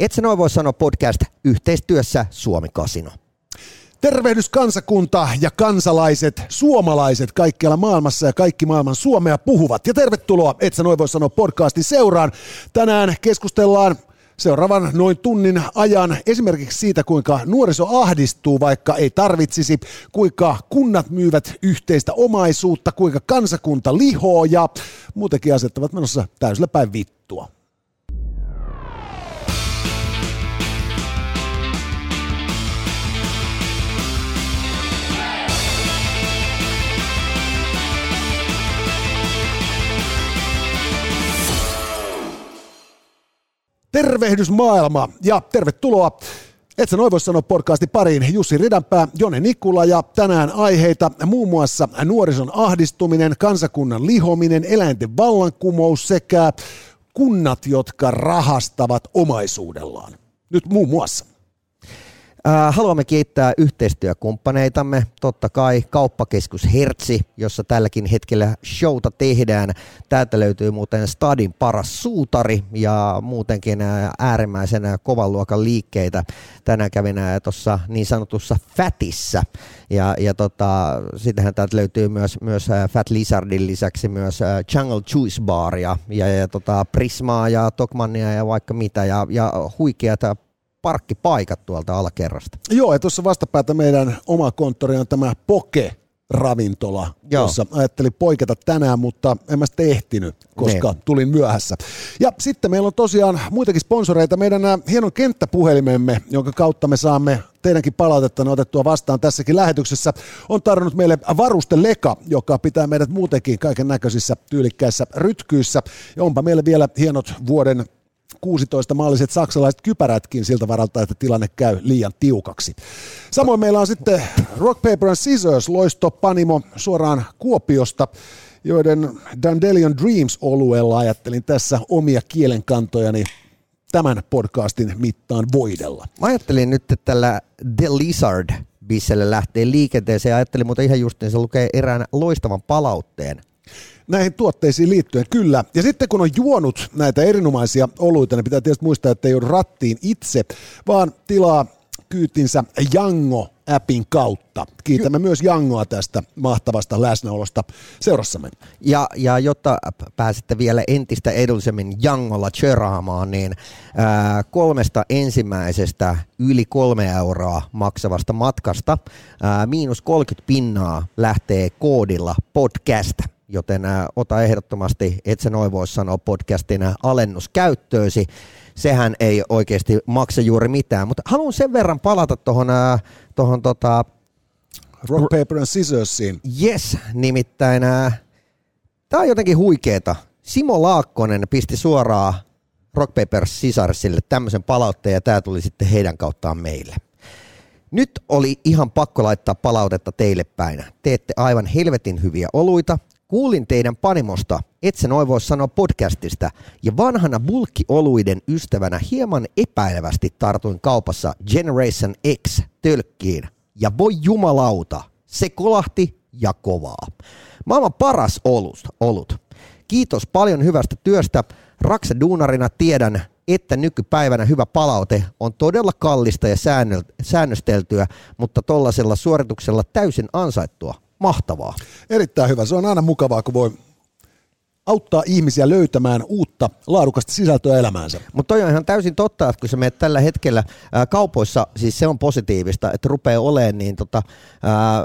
Et sä noin voi sanoa podcast yhteistyössä Suomi Kasino. Tervehdys kansakunta ja kansalaiset, suomalaiset kaikkialla maailmassa ja kaikki maailman suomea puhuvat. Ja tervetuloa, et sä noin voi sanoa podcastin seuraan. Tänään keskustellaan seuraavan noin tunnin ajan esimerkiksi siitä, kuinka nuoriso ahdistuu, vaikka ei tarvitsisi, kuinka kunnat myyvät yhteistä omaisuutta, kuinka kansakunta lihoo ja muutenkin asiat ovat menossa täysillä päin vittua. Tervehdys maailma ja tervetuloa et sä noin voi sanoa podcastin pariin Jussi Ridanpää, Jone Nikula ja tänään aiheita muun muassa nuorison ahdistuminen, kansakunnan lihominen, eläinten vallankumous sekä kunnat, jotka rahastavat omaisuudellaan. Nyt muun muassa. Äh, haluamme kiittää yhteistyökumppaneitamme, totta kai kauppakeskus Hertsi, jossa tälläkin hetkellä showta tehdään. Täältä löytyy muuten Stadin paras suutari ja muutenkin äh, äärimmäisen kovan luokan liikkeitä. Tänään kävin äh, tuossa niin sanotussa Fatissä ja, ja tota, sittenhän täältä löytyy myös, myös Fat Lizardin lisäksi myös Jungle Juice Bar ja, ja, ja tota Prismaa ja Tokmannia ja vaikka mitä ja, ja huikeat parkkipaikat tuolta alakerrasta. Joo, ja tuossa vastapäätä meidän oma konttori on tämä Poke, ravintola, Joo. jossa ajattelin poiketa tänään, mutta en mä sitten ehtinyt, koska ne. tulin myöhässä. Ja sitten meillä on tosiaan muitakin sponsoreita. Meidän hienon kenttäpuhelimemme, jonka kautta me saamme teidänkin palautetta otettua vastaan tässäkin lähetyksessä, on tarjonnut meille varuste Leka, joka pitää meidät muutenkin kaiken näköisissä tyylikkäissä rytkyissä. Ja onpa meillä vielä hienot vuoden 16 maalliset saksalaiset kypärätkin siltä varalta, että tilanne käy liian tiukaksi. Samoin meillä on sitten Rock Paper and Scissors loisto Panimo suoraan Kuopiosta, joiden Dandelion Dreams-olueella ajattelin tässä omia kielenkantojani tämän podcastin mittaan voidella. Mä ajattelin nyt, että tällä The Lizard bisselle lähtee liikenteeseen ja ajattelin, mutta ihan just niin se lukee erään loistavan palautteen näihin tuotteisiin liittyen, kyllä. Ja sitten kun on juonut näitä erinomaisia oluita, niin pitää tietysti muistaa, että ei joudu rattiin itse, vaan tilaa kyytinsä Jango-appin kautta. Kiitämme Ky- myös Jangoa tästä mahtavasta läsnäolosta seurassamme. Ja, ja jotta pääsette vielä entistä edullisemmin Jangolla chöraamaan, niin ää, kolmesta ensimmäisestä yli kolme euroa maksavasta matkasta ää, miinus 30 pinnaa lähtee koodilla podcast joten ota ehdottomasti, et sä noin voi sanoa podcastin alennus käyttöösi. Sehän ei oikeasti maksa juuri mitään, mutta haluan sen verran palata tuohon tohon, tota, Rock, Paper and Scissorsiin. Yes, nimittäin tämä on jotenkin huikeeta. Simo Laakkonen pisti suoraan Rock Paper Scissorsille tämmöisen palautteen ja tämä tuli sitten heidän kauttaan meille. Nyt oli ihan pakko laittaa palautetta teille päin. Teette aivan helvetin hyviä oluita Kuulin teidän panimosta, et se noin voi sanoa podcastista, ja vanhana bulkkioluiden ystävänä hieman epäilevästi tartuin kaupassa Generation X tölkkiin. Ja voi jumalauta, se kolahti ja kovaa. Maailman paras olut. olut. Kiitos paljon hyvästä työstä. Raksa Duunarina tiedän, että nykypäivänä hyvä palaute on todella kallista ja säännösteltyä, mutta tollasella suorituksella täysin ansaittua mahtavaa. Erittäin hyvä. Se on aina mukavaa, kun voi auttaa ihmisiä löytämään uutta laadukasta sisältöä elämäänsä. Mutta toi on ihan täysin totta, että kun sä menet tällä hetkellä ää, kaupoissa, siis se on positiivista, että rupeaa olemaan niin tota, ää,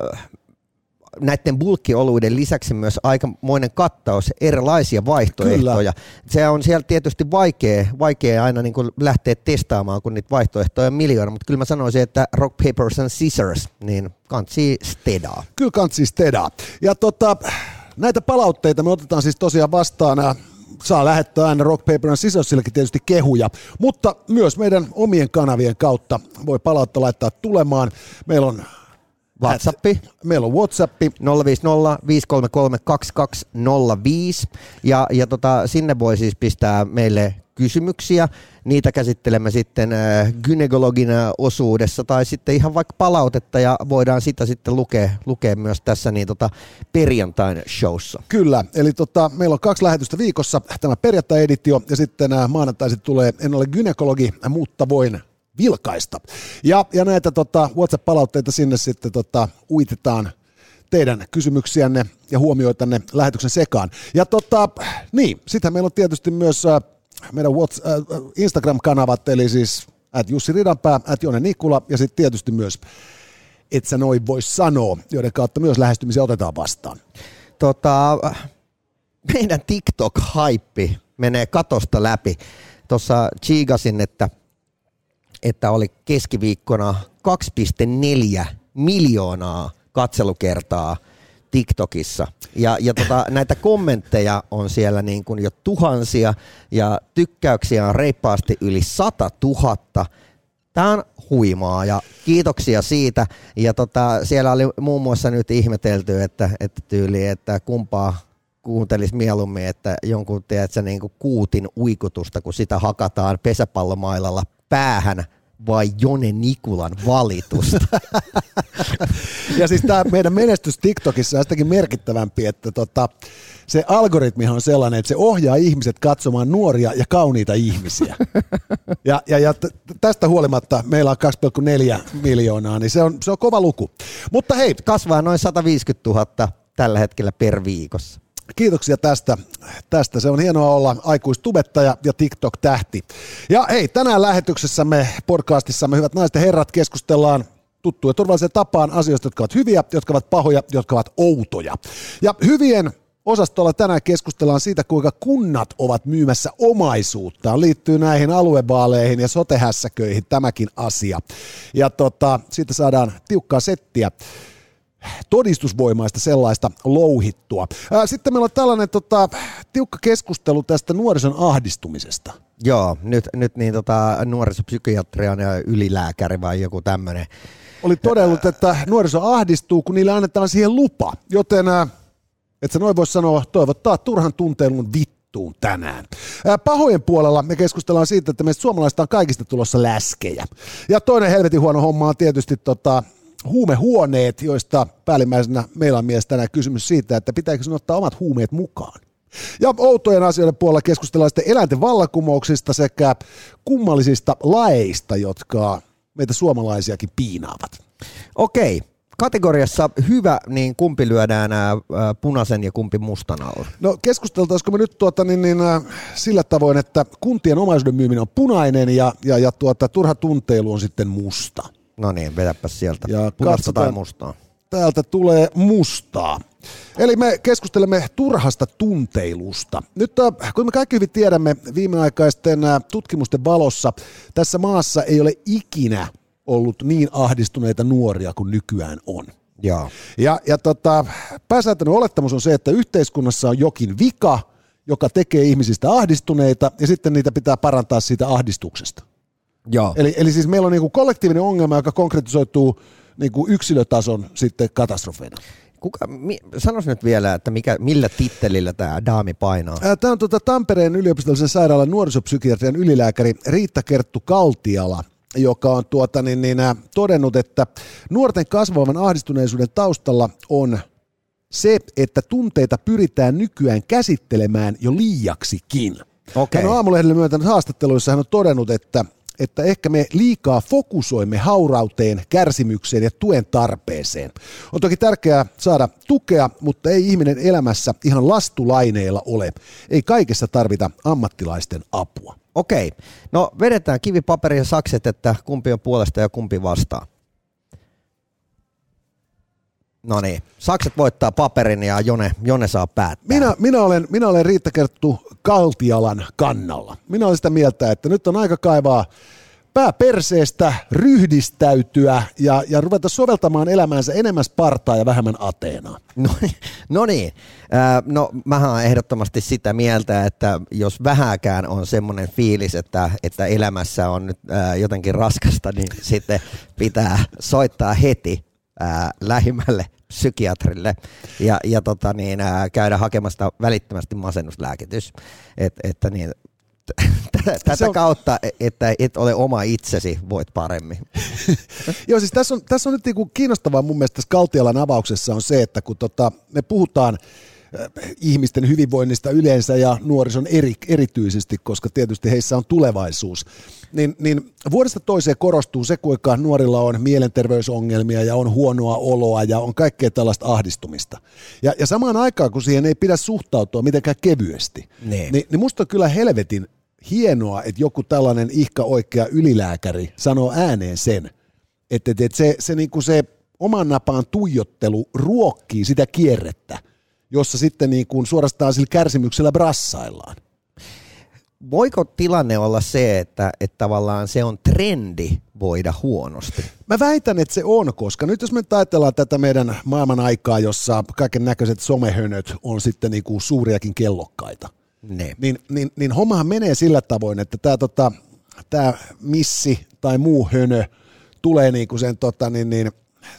näiden bulkkioluiden lisäksi myös aikamoinen kattaus erilaisia vaihtoehtoja. Kyllä. Se on siellä tietysti vaikea, vaikea aina niin lähteä testaamaan, kun niitä vaihtoehtoja on miljoona, mutta kyllä mä sanoisin, että Rock, Papers and Scissors, niin kantsi stedaa. Kyllä kantsi stedaa. Ja tota, näitä palautteita me otetaan siis tosiaan vastaan saa lähettää aina Rock Paper and Scissorsillekin tietysti kehuja, mutta myös meidän omien kanavien kautta voi palautta laittaa tulemaan. Meillä on WhatsAppi. Meillä on WhatsAppi. 050 533 2205. Ja, ja tota, sinne voi siis pistää meille kysymyksiä. Niitä käsittelemme sitten äh, gynekologin osuudessa tai sitten ihan vaikka palautetta ja voidaan sitä sitten lukea, lukea myös tässä niin tota perjantain showssa. Kyllä, eli tota, meillä on kaksi lähetystä viikossa, tämä perjantai-editio ja sitten äh, maanantaisin tulee En ole gynekologi, mutta voin vilkaista. Ja, ja näitä tota, WhatsApp-palautteita sinne sitten tota, uitetaan teidän kysymyksiänne ja huomioitanne lähetyksen sekaan. Ja tota, niin, sitten meillä on tietysti myös äh, meidän WhatsApp, äh, Instagram-kanavat, eli siis at Jussi Ridanpää, at Jone Nikula ja sitten tietysti myös et sä noin voi sanoa, joiden kautta myös lähestymisiä otetaan vastaan. Tota, meidän TikTok-haippi menee katosta läpi. Tuossa chigasin, että, että oli keskiviikkona 2,4 miljoonaa katselukertaa TikTokissa. Ja, ja tota, näitä kommentteja on siellä niin kuin jo tuhansia ja tykkäyksiä on reippaasti yli 100 000. Tämä on huimaa ja kiitoksia siitä. Ja tota, siellä oli muun muassa nyt ihmetelty, että, että tyyli, että kumpaa kuuntelisi mieluummin, että jonkun tiedätkö, niin kuin kuutin uikutusta, kun sitä hakataan pesäpallomailalla päähän vai Jone Nikulan valitusta? ja siis tämä meidän menestys TikTokissa on sitäkin merkittävämpi, että tota, se algoritmi on sellainen, että se ohjaa ihmiset katsomaan nuoria ja kauniita ihmisiä. Ja, ja, ja tästä huolimatta meillä on 2,4 miljoonaa, niin se on, se on kova luku. Mutta hei. Kasvaa noin 150 000 tällä hetkellä per viikossa. Kiitoksia tästä. tästä. Se on hienoa olla aikuistubettaja ja TikTok-tähti. Ja hei, tänään lähetyksessämme, podcastissamme, hyvät naiset ja herrat, keskustellaan tuttuja turvalliseen tapaan asioista, jotka ovat hyviä, jotka ovat pahoja, jotka ovat outoja. Ja hyvien osastolla tänään keskustellaan siitä, kuinka kunnat ovat myymässä omaisuutta. Liittyy näihin aluevaaleihin ja sotehässäköihin tämäkin asia. Ja tota, siitä saadaan tiukkaa settiä todistusvoimaista sellaista louhittua. Sitten meillä on tällainen tota, tiukka keskustelu tästä nuorison ahdistumisesta. Joo, nyt, nyt niin tota, nuorisopsykiatrian ja ylilääkäri vai joku tämmöinen. Oli todellut, että nuoriso ahdistuu, kun niille annetaan siihen lupa. Joten, että se noin voisi sanoa, toivottaa turhan tunteilun vittuun tänään. Pahojen puolella me keskustellaan siitä, että meistä suomalaista on kaikista tulossa läskejä. Ja toinen helvetin huono homma on tietysti tota, huumehuoneet, joista päällimmäisenä meillä on mies tänään kysymys siitä, että pitääkö sinun ottaa omat huumeet mukaan. Ja outojen asioiden puolella keskustellaan sitten eläinten vallankumouksista sekä kummallisista laeista, jotka meitä suomalaisiakin piinaavat. Okei, kategoriassa hyvä, niin kumpi lyödään ää, punaisen ja kumpi mustan alla? No keskusteltaisiko me nyt tuota, niin, niin, ä, sillä tavoin, että kuntien omaisuuden myyminen on punainen ja, ja, ja tuota, turha tunteilu on sitten musta. No niin, vedäpäs sieltä. Ja Punaista tai mustaa. Täältä tulee mustaa. Eli me keskustelemme turhasta tunteilusta. Nyt äh, kun me kaikki hyvin tiedämme viimeaikaisten äh, tutkimusten valossa, tässä maassa ei ole ikinä ollut niin ahdistuneita nuoria kuin nykyään on. Ja, ja, ja tota, pääsääntöinen olettamus on se, että yhteiskunnassa on jokin vika, joka tekee ihmisistä ahdistuneita, ja sitten niitä pitää parantaa siitä ahdistuksesta. Joo. Eli, eli siis meillä on niin kuin kollektiivinen ongelma, joka konkretisoituu niin kuin yksilötason sitten katastrofeina. Kuka, mi, sanois nyt vielä, että mikä, millä tittelillä tämä daami painaa? Tämä on tuota Tampereen yliopistollisen sairaalan nuorisopsykiatrian ylilääkäri Riitta Kerttu Kaltiala, joka on tuota, niin, niin, todennut, että nuorten kasvavan ahdistuneisuuden taustalla on se, että tunteita pyritään nykyään käsittelemään jo liiaksikin. Okay. Hän on aamulehdelle myöntänyt haastatteluissa, hän on todennut, että että ehkä me liikaa fokusoimme haurauteen, kärsimykseen ja tuen tarpeeseen. On toki tärkeää saada tukea, mutta ei ihminen elämässä ihan lastulaineilla ole. Ei kaikessa tarvita ammattilaisten apua. Okei, no vedetään kivi, paperi ja sakset, että kumpi on puolesta ja kumpi vastaa. No niin, sakset voittaa paperin ja Jone, Jone saa päättää. Minä, minä, olen, minä olen Riitta Kerttu Kaltialan kannalla. Minä olen sitä mieltä, että nyt on aika kaivaa pää perseestä, ryhdistäytyä ja, ja ruveta soveltamaan elämäänsä enemmän Spartaa ja vähemmän Ateenaa. No, no niin, no mähän olen ehdottomasti sitä mieltä, että jos vähäkään on semmoinen fiilis, että, että elämässä on nyt jotenkin raskasta, niin sitten pitää soittaa heti äh, lähimmälle psykiatrille ja, ja tota niin, ää, käydä hakemasta välittömästi masennuslääkitys. Et, että niin, tätä on... kautta, että et ole oma itsesi, voit paremmin. Joo, siis tässä on, tässä on nyt niinku kiinnostavaa mun mielestä tässä Kaltialan avauksessa on se, että kun tota, me puhutaan ihmisten hyvinvoinnista yleensä ja nuorison eri, erityisesti, koska tietysti heissä on tulevaisuus, niin, niin vuodesta toiseen korostuu se, kuinka nuorilla on mielenterveysongelmia ja on huonoa oloa ja on kaikkea tällaista ahdistumista. Ja, ja samaan aikaan, kun siihen ei pidä suhtautua mitenkään kevyesti, niin, niin, niin musta on kyllä helvetin hienoa, että joku tällainen ihka oikea ylilääkäri sanoo ääneen sen, että, että se, se, niin kuin se oman napaan tuijottelu ruokkii sitä kierrettä, jossa sitten niin kuin suorastaan sillä kärsimyksellä brassaillaan. Voiko tilanne olla se, että, että tavallaan se on trendi voida huonosti? Mä väitän, että se on, koska nyt jos me ajatellaan tätä meidän maailman aikaa, jossa kaiken näköiset somehönöt on sitten niin kuin suuriakin kellokkaita, ne. Niin, niin, niin hommahan menee sillä tavoin, että tämä tota, tää missi tai muu hönö tulee niinku sen, tota, niin, niin,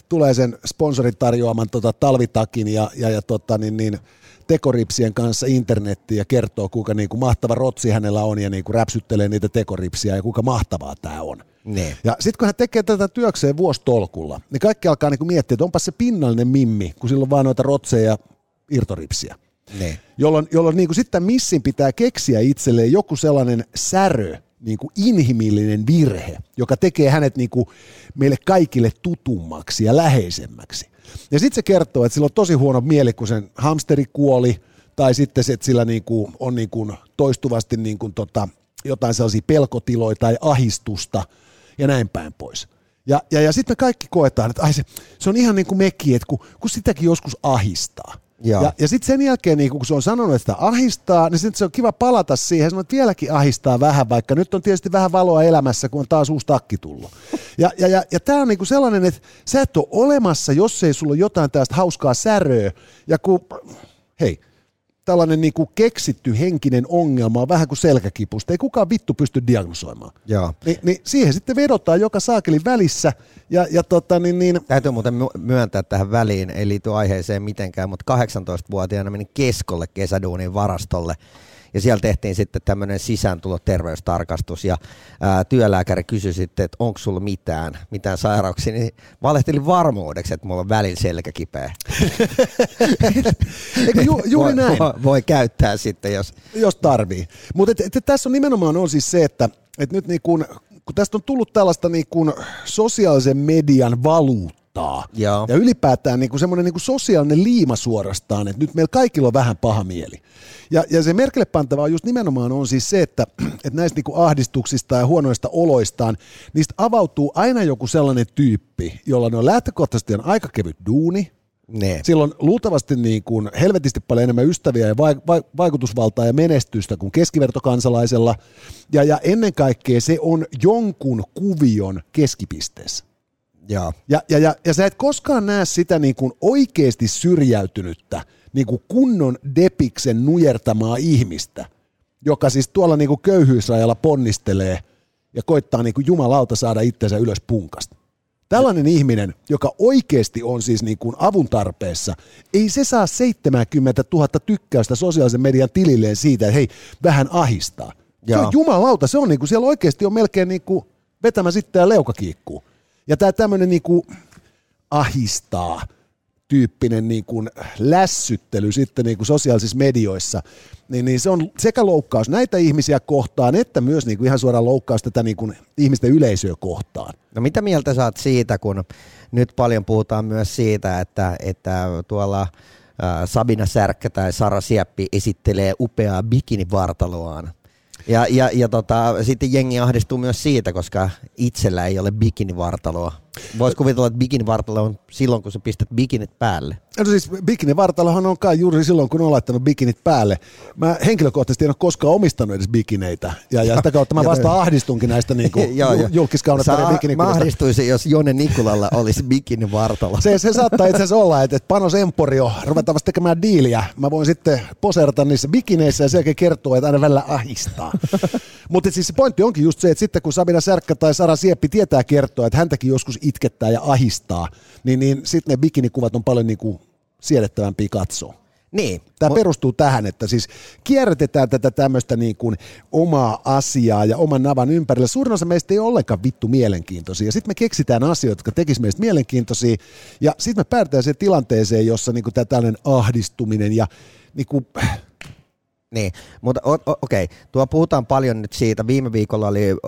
tulee sen sponsorin tarjoaman tota, talvitakin ja, ja, ja tota, niin, niin, tekoripsien kanssa internettiin ja kertoo, kuinka niin kuin mahtava rotsi hänellä on ja niin kuin räpsyttelee niitä tekoripsiä ja kuinka mahtavaa tämä on. Ne. Ja sitten kun hän tekee tätä työkseen vuostolkulla, niin kaikki alkaa niin kuin miettiä, että onpa se pinnallinen mimmi, kun sillä on vaan noita rotseja ja irtoripsiä. Ne. Jolloin, jolloin niin kuin sitten missin pitää keksiä itselleen joku sellainen särö, niin kuin inhimillinen virhe, joka tekee hänet niin kuin meille kaikille tutummaksi ja läheisemmäksi. Ja sitten se kertoo, että sillä on tosi huono mieli, kun sen hamsteri kuoli, tai sitten se, että sillä niin kuin on niin kuin toistuvasti niin kuin tota, jotain sellaisia pelkotiloja tai ahistusta ja näin päin pois. Ja, ja, ja sitten kaikki koetaan, että ai se, se on ihan niin kuin mekin, että kun, kun sitäkin joskus ahistaa. Joo. Ja, ja sitten sen jälkeen, niin kun se on sanonut, että sitä ahistaa, niin sitten se on kiva palata siihen, sanoo, että vieläkin ahistaa vähän, vaikka nyt on tietysti vähän valoa elämässä, kun on taas uusi takki tullut. Ja, ja, ja, ja tämä on niin sellainen, että sä et ole olemassa, jos ei sulla ole jotain tästä hauskaa säröä, ja kun, hei, tällainen niin kuin keksitty henkinen ongelma on vähän kuin selkäkipusta. Ei kukaan vittu pysty diagnosoimaan. Joo. Ni, niin siihen sitten vedotaan joka saakelin välissä. Ja, ja tota, niin, niin... Täytyy muuten myöntää tähän väliin, ei liity aiheeseen mitenkään, mutta 18-vuotiaana menin keskolle kesäduunin varastolle ja siellä tehtiin sitten tämmöinen sisääntuloterveystarkastus ja ää, työlääkäri kysyi sitten, että onko sulla mitään, mitään sairauksia, niin valehtelin varmuudeksi, että mulla on välillä selkäkipeä. Eikö ju, juuri näin? Voi, voi, käyttää sitten, jos... Jos tarvii. Mutta tässä on nimenomaan on siis se, että et nyt niin kun, kun tästä on tullut tällaista niin kun sosiaalisen median valuutta, Joo. Ja ylipäätään niin kuin semmoinen niin kuin sosiaalinen liima suorastaan, että nyt meillä kaikilla on vähän paha mieli. Ja, ja se merkille pantava on just nimenomaan on siis se, että, että näistä niin kuin ahdistuksista ja huonoista oloistaan, niistä avautuu aina joku sellainen tyyppi, jolla ne on lähtökohtaisesti on aika kevyt duuni, ne. Silloin luultavasti niin kuin helvetisti paljon enemmän ystäviä ja vaikutusvaltaa ja menestystä kuin keskivertokansalaisella. Ja, ja ennen kaikkea se on jonkun kuvion keskipisteessä. Ja, ja, ja, ja, ja sä et koskaan näe sitä niin kuin oikeasti syrjäytynyttä, niin kuin kunnon depiksen nujertamaa ihmistä, joka siis tuolla niin kuin köyhyysrajalla ponnistelee ja koittaa niin kuin jumalauta saada itsensä ylös punkasta. Tällainen ihminen, joka oikeasti on siis niin kuin avun tarpeessa, ei se saa 70 000 tykkäystä sosiaalisen median tililleen siitä, että hei, vähän ahistaa. Se on jumalauta, se on niin kuin, siellä oikeasti on melkein niin kuin vetämä sitten ja leuka kiikkuu. Ja tämä tämmöinen niin kuin ahistaa tyyppinen niin kuin lässyttely sitten niin kuin sosiaalisissa medioissa, niin, niin se on sekä loukkaus näitä ihmisiä kohtaan, että myös niin kuin ihan suoraan loukkaus tätä niin kuin ihmisten yleisöä kohtaan. No mitä mieltä saat siitä, kun nyt paljon puhutaan myös siitä, että, että tuolla Sabina Särkkä tai Sara Sieppi esittelee upeaa bikinivartaloaan ja, ja, ja tota, sitten jengi ahdistuu myös siitä, koska itsellä ei ole bikinivartaloa. Voisi kuvitella, että bikinivartalo on silloin, kun sä pistät bikinit päälle. No siis bikinivartalohan on kai juuri silloin, kun on laittanut bikinit päälle. Mä henkilökohtaisesti en ole koskaan omistanut edes bikineitä. Ja, ja sitä kautta mä vasta ahdistunkin näistä niin kuin julkiskaunattarien bikinikuvista. Mä ahdistuisin, jos Jone Nikulalla olisi bikinivartalo. Se, se saattaa itse asiassa olla, että, että Panos Emporio ruvetaan vasta tekemään diiliä. Mä voin sitten poseerata niissä bikineissä ja sen kertoa, että aina välillä ahistaa. Mutta siis se pointti onkin just se, että sitten kun Sabina Särkkä tai Sara Sieppi tietää kertoa, että häntäkin joskus itkettää ja ahistaa, niin, niin sitten ne bikinikuvat on paljon niin kuin siedettävämpiä katsoa. Niin. Tämä perustuu tähän, että siis kierrätetään tätä tämmöistä niin kuin omaa asiaa ja oman navan ympärillä. Suurin osa meistä ei ole ollenkaan vittu mielenkiintoisia. Sitten me keksitään asioita, jotka tekisivät meistä mielenkiintoisia. Ja sitten me päädytään siihen tilanteeseen, jossa niin kuin tämä tällainen ahdistuminen ja niin kuin, niin, mutta okei, okay. tuo puhutaan paljon nyt siitä. Viime viikolla oli uh,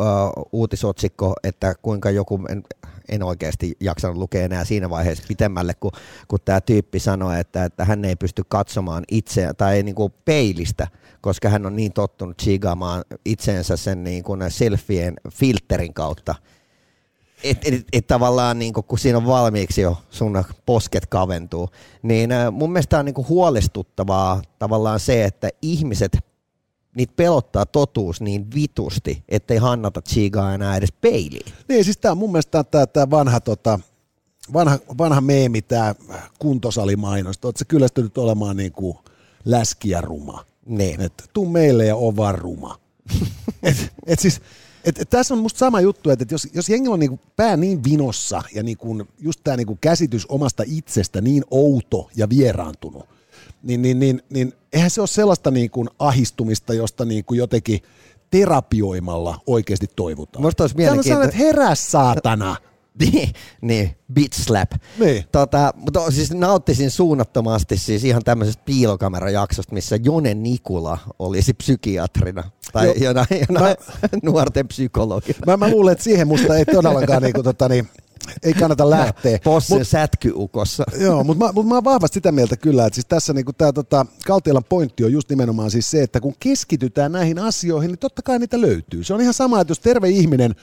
uutisotsikko, että kuinka joku, en, en oikeasti jaksanut lukea enää siinä vaiheessa pitemmälle, kun, kun tämä tyyppi sanoi, että, että hän ei pysty katsomaan itseä tai niin kuin peilistä, koska hän on niin tottunut chigaamaan itseensä sen niin kuin selfien filterin kautta. Että et, et tavallaan niin kun siinä on valmiiksi jo sun posket kaventuu, niin mun mielestä on niin huolestuttavaa tavallaan se, että ihmiset niitä pelottaa totuus niin vitusti, ettei hannata chigaa enää edes peiliin. Niin, siis tämä mun mielestä tämä, tämä vanha, tota, vanha, vanha meemi, tämä kuntosalimainos, oletko se kyllästynyt olemaan niin kuin läski ja ruma. Niin. Et, tuu meille ja on vaan ruma. et, et siis, et, et tässä on musta sama juttu, että et jos, jos jengi on niinku pää niin vinossa ja niinku just tämä niinku käsitys omasta itsestä niin outo ja vieraantunut, niin, niin, niin, niin eihän se ole sellaista niin kuin ahistumista, josta niin kuin jotenkin terapioimalla oikeasti toivotaan. Musta olisi mielenkiintoista. että herää saatana. niin, niin, bitch slap. Niin. Tota, mutta siis nauttisin suunnattomasti siis ihan tämmöisestä piilokamerajaksosta, missä Jone Nikula olisi psykiatrina tai jo, jonain, jonain mä, nuorten psykologi. Mä, mä luulen, että siihen musta ei todellakaan niinku, tota, niin, ei kannata lähteä. Posse mut, sätkyukossa. Joo, mutta mä, mut mä oon vahvasti sitä mieltä kyllä, että siis tässä niinku tää tota, Kaltiolan pointti on just nimenomaan siis se, että kun keskitytään näihin asioihin, niin totta kai niitä löytyy. Se on ihan sama, että jos terve ihminen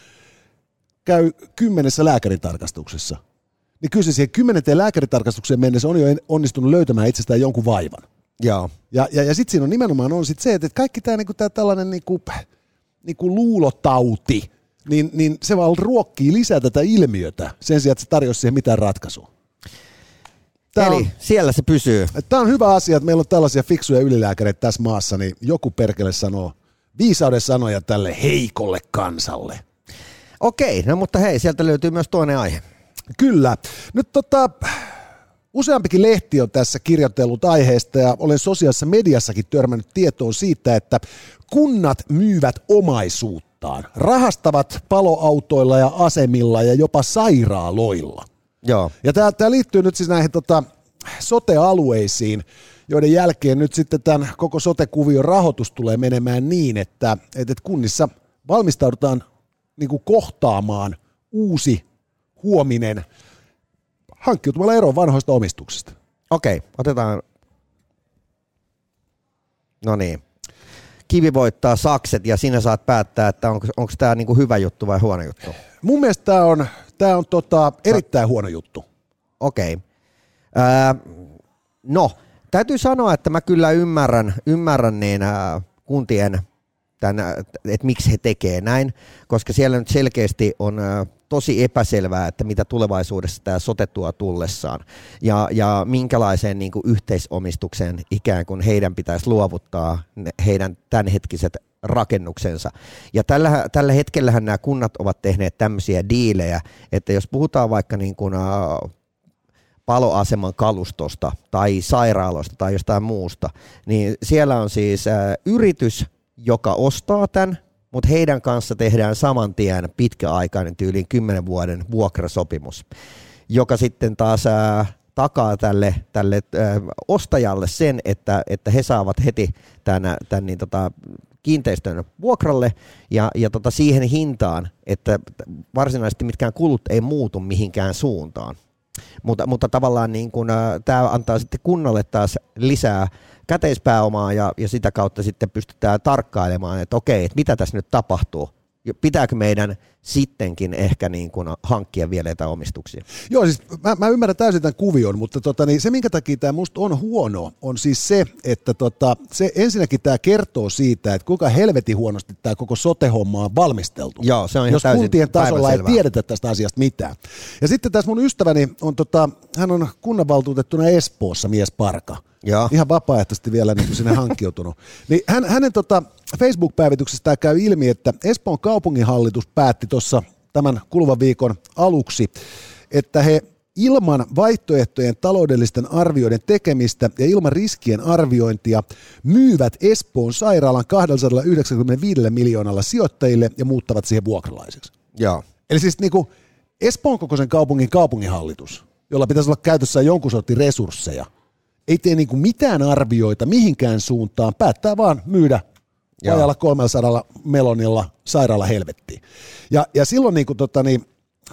käy kymmenessä lääkäritarkastuksessa, niin kyllä se siihen kymmenenteen lääkäritarkastukseen mennessä on jo onnistunut löytämään itsestään jonkun vaivan. Joo. Ja, ja, ja sitten siinä on nimenomaan on sit se, että kaikki tämä niinku, tää tällainen niinku, niinku luulotauti, niin, niin se vaan ruokkii lisää tätä ilmiötä sen sijaan, että se tarjoaa siihen mitään ratkaisua. Tää Eli on, siellä se pysyy. Tämä on hyvä asia, että meillä on tällaisia fiksuja ylilääkäreitä tässä maassa, niin joku perkele sanoo viisauden sanoja tälle heikolle kansalle. Okei, no mutta hei, sieltä löytyy myös toinen aihe. Kyllä. Nyt tota, useampikin lehti on tässä kirjoitellut aiheesta ja olen sosiaalisessa mediassakin törmännyt tietoon siitä, että kunnat myyvät omaisuuttaan, rahastavat paloautoilla ja asemilla ja jopa sairaaloilla. Joo. Ja tämä liittyy nyt siis näihin tota, sote-alueisiin, joiden jälkeen nyt sitten tämän koko sote-kuvion rahoitus tulee menemään niin, että, että kunnissa valmistaudutaan niin kuin kohtaamaan uusi huominen hankkiutumalla eroon vanhoista omistuksista. Okei, otetaan. No niin. Kivi voittaa sakset ja sinä saat päättää, että onko, onko tämä niinku hyvä juttu vai huono juttu. Mun mielestä tämä on, tää on tota erittäin huono juttu. Okei. Öö, no, täytyy sanoa, että mä kyllä ymmärrän, ymmärrän niin, äh, kuntien tämän, että miksi he tekee näin, koska siellä nyt selkeästi on tosi epäselvää, että mitä tulevaisuudessa tämä sote tuo tullessaan ja, ja minkälaiseen niin kuin yhteisomistukseen ikään kuin heidän pitäisi luovuttaa heidän tämänhetkiset rakennuksensa. Ja tällä, tällä hetkellähän nämä kunnat ovat tehneet tämmöisiä diilejä, että jos puhutaan vaikka niin kuin, paloaseman kalustosta tai sairaaloista tai jostain muusta, niin siellä on siis yritys, joka ostaa tämän, mutta heidän kanssa tehdään saman tien pitkäaikainen tyyliin 10 vuoden vuokrasopimus, joka sitten taas ää, takaa tälle, tälle ää, ostajalle sen, että, että he saavat heti tämän, tämän niin tota, kiinteistön vuokralle ja, ja tota siihen hintaan, että varsinaisesti mitkään kulut ei muutu mihinkään suuntaan. Mutta, mutta tavallaan niin kun, tämä antaa sitten kunnalle taas lisää käteispääomaa ja, ja sitä kautta sitten pystytään tarkkailemaan, että okei, että mitä tässä nyt tapahtuu. Pitääkö meidän sittenkin ehkä niin kuin hankkia vielä jotain omistuksia? Joo, siis mä, mä ymmärrän täysin tämän kuvion, mutta tota, niin se minkä takia tämä musta on huono, on siis se, että tota, se ensinnäkin tämä kertoo siitä, että kuinka helvetin huonosti tämä koko sote-homma on valmisteltu. Joo, se on Jos kuntien tasolla ei tiedetä tästä asiasta mitään. Ja sitten tässä mun ystäväni on, tota, hän on kunnanvaltuutettuna Espoossa mies Parka. Joo. Ihan vapaaehtoisesti vielä niin sinne hankkiutunut. niin hän, hänen tota, Facebook-päivityksestä käy ilmi, että Espoon kaupunginhallitus päätti tuossa tämän kuluvan viikon aluksi, että he ilman vaihtoehtojen taloudellisten arvioiden tekemistä ja ilman riskien arviointia myyvät Espoon sairaalan 295 miljoonalla sijoittajille ja muuttavat siihen vuokralaiseksi. Joo. Eli siis niin kuin Espoon kokoisen kaupungin kaupunginhallitus, jolla pitäisi olla käytössä jonkun sortin resursseja, ei tee niin kuin mitään arvioita mihinkään suuntaan, päättää vaan myydä vajalla 300 melonilla sairaala helvettiin. Ja, ja silloin niin kuin, tota, niin,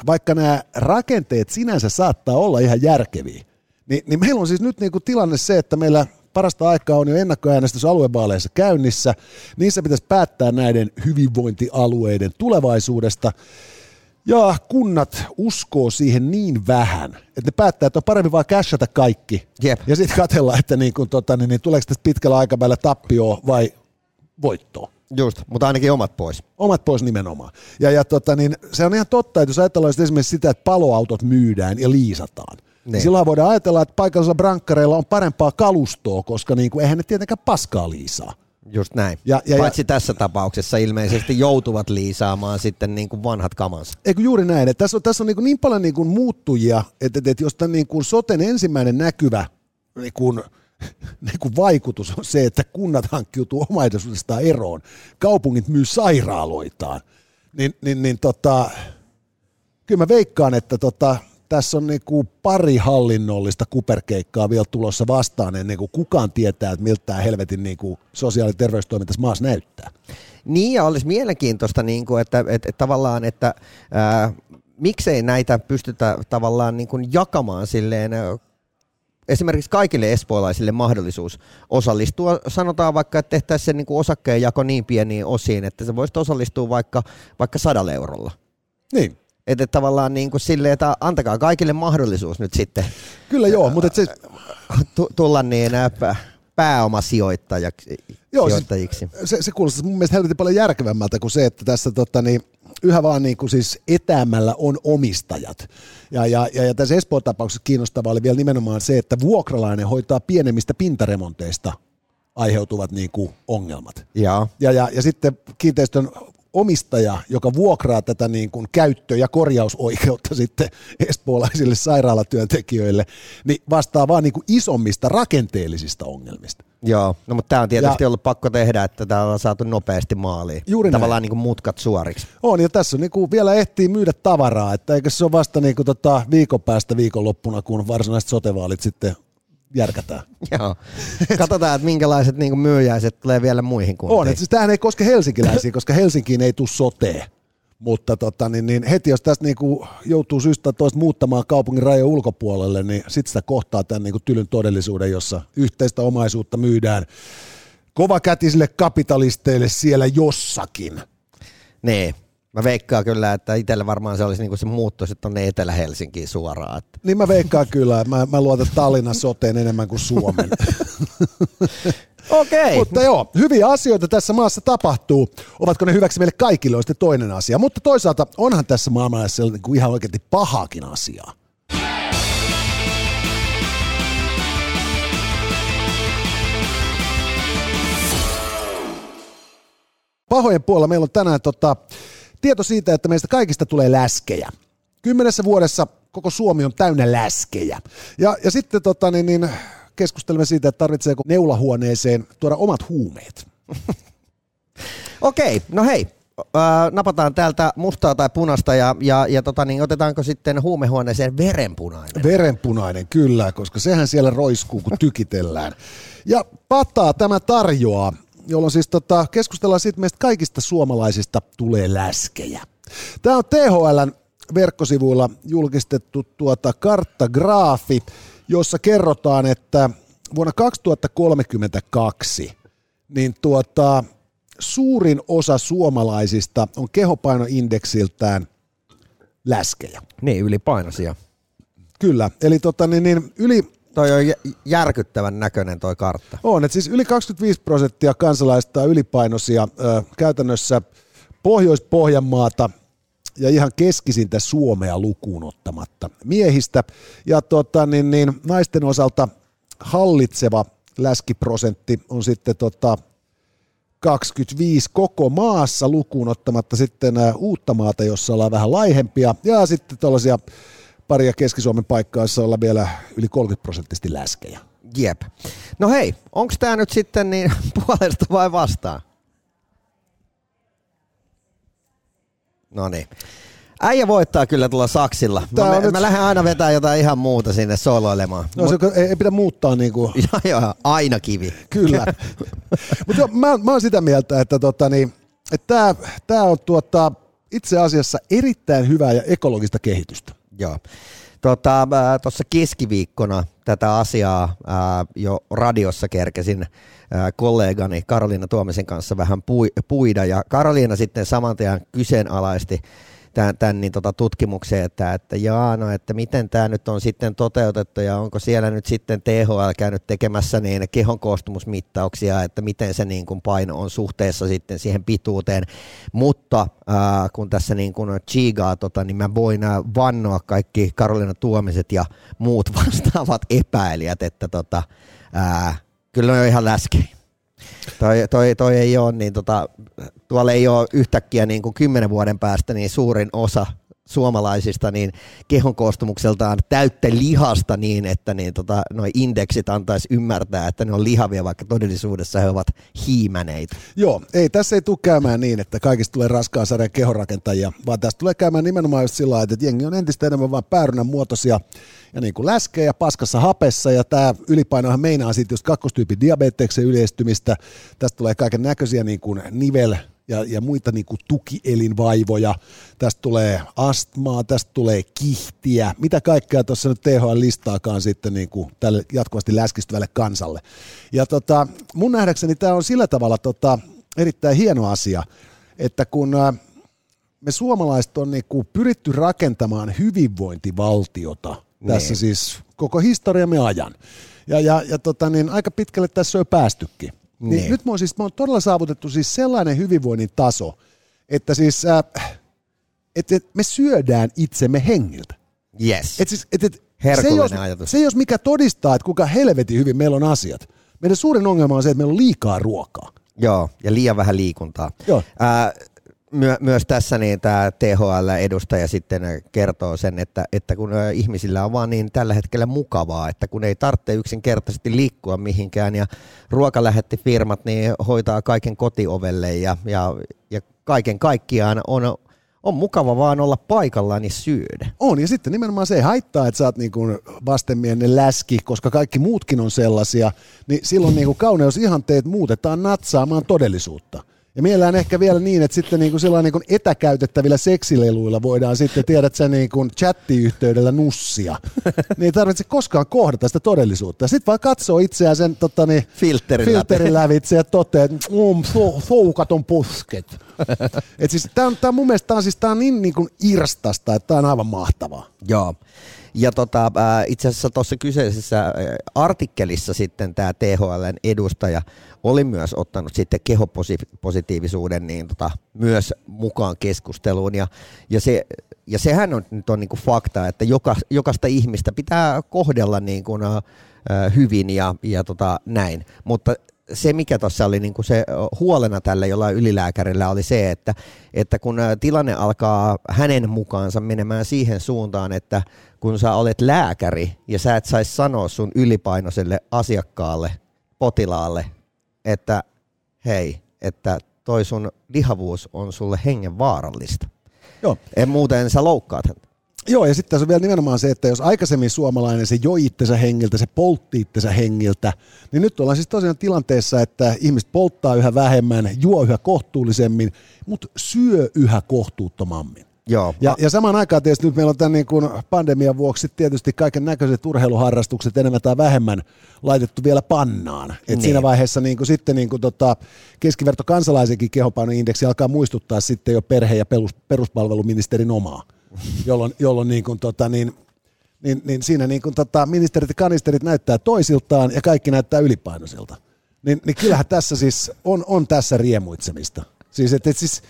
vaikka nämä rakenteet sinänsä saattaa olla ihan järkeviä, niin, niin meillä on siis nyt niin kuin tilanne se, että meillä parasta aikaa on jo ennakkoäänestys aluevaaleissa käynnissä. Niissä pitäisi päättää näiden hyvinvointialueiden tulevaisuudesta. Ja kunnat uskoo siihen niin vähän, että ne päättää, että on parempi vaan cashata kaikki. Jep. Ja sitten katsella, että niin kuin, tota, niin, niin, tuleeko tästä pitkällä aikavälillä tappioa vai voittoa. Just, mutta ainakin omat pois. Omat pois nimenomaan. Ja, ja tota, niin, se on ihan totta, että jos ajatellaan esimerkiksi sitä, että paloautot myydään ja liisataan, niin. niin silloin voidaan ajatella, että paikallisilla brankkareilla on parempaa kalustoa, koska niin kuin, eihän ne tietenkään paskaa liisaa. Just näin. Ja, ja, Paitsi ja, tässä tapauksessa ilmeisesti joutuvat liisaamaan sitten niin kuin vanhat kamansa. Eikö juuri näin, että tässä on, tässä on niin, kuin niin paljon niin kuin muuttujia, että, että, että jos tämän niin kuin soten ensimmäinen näkyvä niin kuin, niin kuin vaikutus on se, että kunnat hankkiutuu omaisuudestaan eroon, kaupungit myy sairaaloitaan, niin, niin, niin tota, kyllä mä veikkaan, että tota, tässä on niinku pari hallinnollista kuperkeikkaa vielä tulossa vastaan ennen kuin kukaan tietää, että miltä tämä helvetin niinku sosiaali- ja terveystoiminta tässä maassa näyttää. Niin ja olisi mielenkiintoista, niin kuin, että, että, että tavallaan, että ää, miksei näitä pystytä tavallaan niin kuin jakamaan silleen esimerkiksi kaikille espoolaisille mahdollisuus osallistua. Sanotaan vaikka, että tehtäisiin se niin osakkeen jako niin pieniin osiin, että se voisi osallistua vaikka, vaikka sadalla eurolla. Niin. Että tavallaan niin kuin silleen, että antakaa kaikille mahdollisuus nyt sitten. Kyllä joo, mutta se... Tulla niin pääomasijoittajaksi. Joo, sijoittajiksi. Se, se kuulostaa mun mielestä helvetin paljon järkevämmältä kuin se, että tässä tota, niin, yhä vaan niin kuin siis etäämällä on omistajat. Ja, ja, ja, ja tässä Espoon tapauksessa kiinnostavaa oli vielä nimenomaan se, että vuokralainen hoitaa pienemmistä pintaremonteista aiheutuvat niin kuin ongelmat. Ja. Ja, ja, ja sitten kiinteistön omistaja, joka vuokraa tätä niin kuin käyttö- ja korjausoikeutta sitten espoolaisille sairaalatyöntekijöille, niin vastaa vaan niin kuin isommista rakenteellisista ongelmista. Joo, no mutta tämä on tietysti ja, ollut pakko tehdä, että tämä on saatu nopeasti maaliin. Juuri Tavallaan niin kuin mutkat suoriksi. On, ja tässä on niin kuin vielä ehtii myydä tavaraa, että eikö se ole vasta niin kuin tota viikon päästä viikonloppuna, kun varsinaiset sotevaalit sitten järkätään. Joo. Katsotaan, että minkälaiset niin myyjäiset tulee vielä muihin kuntiin. On, että siis tämähän ei koske helsinkiläisiä, koska Helsinkiin ei tule soteen. Mutta tota, niin, niin heti jos tästä niin kuin joutuu syystä toista muuttamaan kaupungin rajojen ulkopuolelle, niin sitten sitä kohtaa tämän niin kuin tylyn todellisuuden, jossa yhteistä omaisuutta myydään kovakätisille kapitalisteille siellä jossakin. Niin. Mä veikkaan kyllä, että itsellä varmaan se olisi niinku se muutto sitten tuonne Etelä-Helsinkiin suoraan. Että. Niin mä veikkaan kyllä, mä, mä luotan Tallinnan soteen enemmän kuin Suomen. Okei. Okay. Mutta joo, hyviä asioita tässä maassa tapahtuu. Ovatko ne hyväksi meille kaikille on sitten toinen asia. Mutta toisaalta onhan tässä maailmassa niin ihan oikeasti pahakin asiaa. Pahojen puolella meillä on tänään tota, tieto siitä, että meistä kaikista tulee läskejä. Kymmenessä vuodessa koko Suomi on täynnä läskejä. Ja, ja sitten tota, niin, niin, keskustelemme siitä, että tarvitseeko neulahuoneeseen tuoda omat huumeet. Okei, no hei, napataan täältä mustaa tai punasta ja, ja, ja tota, niin otetaanko sitten huumehuoneeseen verenpunainen? Verenpunainen, kyllä, koska sehän siellä roiskuu, kun tykitellään. Ja pataa tämä tarjoaa jolloin siis tota, keskustellaan siitä, meistä kaikista suomalaisista tulee läskejä. Tämä on THLn verkkosivuilla julkistettu tuota karttagraafi, jossa kerrotaan, että vuonna 2032 niin tuota, suurin osa suomalaisista on kehopainoindeksiltään läskejä. Niin, ylipainoisia. Kyllä, eli tota, niin, niin, yli Toi on järkyttävän näköinen toi kartta. On, että siis yli 25 prosenttia kansalaista on ylipainoisia ö, käytännössä Pohjois-Pohjanmaata ja ihan keskisintä Suomea lukuun ottamatta miehistä. Ja tota, niin, niin, naisten osalta hallitseva läskiprosentti on sitten tota, 25 koko maassa lukuun ottamatta sitten uutta maata, jossa ollaan vähän laihempia. Ja sitten tällaisia paria Keski-Suomen paikkaa, jossa olla vielä yli 30 prosenttisesti läskejä. Jep. No hei, onko tämä nyt sitten niin puolesta vai vastaan? No niin. Äijä voittaa kyllä tuolla saksilla. Mä, mä, nyt... mä lähden aina vetää jotain ihan muuta sinne soloilemaan. No Mut... se ei, ei pidä muuttaa niin kuin... joo, joo, aina kivi. Kyllä. Mutta mä, mä oon sitä mieltä, että tota, niin, tämä tää on tuota, itse asiassa erittäin hyvää ja ekologista kehitystä. Joo. Tuossa tota, keskiviikkona tätä asiaa ää, jo radiossa kerkesin ää, kollegani Karoliina Tuomisen kanssa vähän pui, puida, ja Karoliina sitten saman tien kyseenalaisti tämän, tämän niin tota tutkimukseen, että, että jaa, no, että miten tämä nyt on sitten toteutettu ja onko siellä nyt sitten THL käynyt tekemässä niin kehon koostumusmittauksia, että miten se niin kuin paino on suhteessa sitten siihen pituuteen, mutta ää, kun tässä niin kuin chigaa, tota, niin mä voin vannoa kaikki Karolina Tuomiset ja muut vastaavat epäilijät, että tota, ää, kyllä ne on ihan läskejä. Toi, toi, toi ei ole, niin tota, tuolla ei ole yhtäkkiä niin kuin kymmenen vuoden päästä niin suurin osa suomalaisista niin kehon koostumukseltaan täyttä lihasta niin, että niin tota, noi indeksit antaisi ymmärtää, että ne on lihavia, vaikka todellisuudessa he ovat hiimäneitä. Joo, ei tässä ei tule käymään niin, että kaikista tulee raskaan sarjan kehonrakentajia, vaan tässä tulee käymään nimenomaan just sillä että jengi on entistä enemmän vain päärynän muotoisia ja niin kuin läskejä paskassa hapessa, ja tämä ylipainohan meinaa sitten just kakkostyypin diabeteksen yleistymistä. Tästä tulee kaiken näköisiä niin kuin nivel- ja, ja muita niin kuin tukielinvaivoja. Tästä tulee astmaa, tästä tulee kihtiä, mitä kaikkea tuossa nyt THL listaakaan sitten niin kuin tälle jatkuvasti läskistyvälle kansalle. Ja tota, mun nähdäkseni tämä on sillä tavalla tota, erittäin hieno asia, että kun me suomalaiset on niin kuin pyritty rakentamaan hyvinvointivaltiota tässä niin. siis koko historiamme ajan. Ja, ja, ja tota, niin aika pitkälle tässä on jo päästykin. Niin. Niin nyt me on, siis, me on todella saavutettu siis sellainen hyvinvoinnin taso, että siis äh, et, et me syödään itsemme hengiltä. Yes. Et siis, et, et, se, jos, ajatus. se jos mikä todistaa, että kuinka helvetin hyvin meillä on asiat. Meidän suurin ongelma on se, että meillä on liikaa ruokaa. Joo, ja liian vähän liikuntaa. Joo. Äh, my, myös tässä niin tämä THL-edustaja sitten kertoo sen, että, että kun ihmisillä on vaan niin tällä hetkellä mukavaa, että kun ei tarvitse yksinkertaisesti liikkua mihinkään ja ruokalähettifirmat niin hoitaa kaiken kotiovelle ja, ja, ja kaiken kaikkiaan on, on mukava vaan olla paikallaan ja syödä. On, ja sitten nimenomaan se ei haittaa, että sä oot niin kuin vastenmielinen läski, koska kaikki muutkin on sellaisia, niin silloin niin kuin kauneusihanteet muutetaan natsaamaan todellisuutta. Ja mielellään ehkä vielä niin, että sitten niin kuin sellainen niin kuin etäkäytettävillä seksileluilla voidaan sitten, tiedät sä, niin kuin chattiyhteydellä nussia. niin ei tarvitse koskaan kohdata sitä todellisuutta. Sitten vaan katsoo itseään sen tota, niin, filterin, filterin lävitse ja toteaa, että mm, soukat on pusket. Et siis, tää on, tää on mun mielestä tää on, siis, tää on niin, niin kuin irstasta, että tämä on aivan mahtavaa. Joo. Ja tota, itse asiassa tuossa kyseisessä artikkelissa sitten tämä THLn edustaja oli myös ottanut sitten kehopositiivisuuden niin tota, myös mukaan keskusteluun. Ja, ja, se, ja sehän on nyt on niin kuin fakta, että joka, jokaista ihmistä pitää kohdella niin kuin, äh, hyvin ja, ja tota, näin. Mutta se, mikä tuossa oli niin kuin se huolena tällä jollain ylilääkärillä, oli se, että, että kun tilanne alkaa hänen mukaansa menemään siihen suuntaan, että kun sä olet lääkäri ja sä et saisi sanoa sun ylipainoiselle asiakkaalle, potilaalle, että hei, että toi sun lihavuus on sulle hengen vaarallista. Joo. En muuten sä loukkaat häntä. Joo, ja sitten tässä on vielä nimenomaan se, että jos aikaisemmin suomalainen se joi itsensä hengiltä, se poltti itsensä hengiltä, niin nyt ollaan siis tosiaan tilanteessa, että ihmiset polttaa yhä vähemmän, juo yhä kohtuullisemmin, mutta syö yhä kohtuuttomammin. Joo. Ja, ja samaan aikaan tietysti nyt meillä on tämän niin kuin pandemian vuoksi tietysti kaiken näköiset urheiluharrastukset enemmän tai vähemmän laitettu vielä pannaan. Et niin. Siinä vaiheessa niin kuin sitten niin kuin tota, keskiverto kansalaisenkin kehopainoindeksi alkaa muistuttaa sitten jo perhe- ja perus, peruspalveluministerin omaa jolloin, jolloin niin kuin, tota, niin, niin, niin siinä niin kuin, tota, ministerit ja kanisterit näyttää toisiltaan ja kaikki näyttää ylipainoisilta. Niin, niin kyllähän tässä siis on, on tässä riemuitsemista. Siis, et, et siis,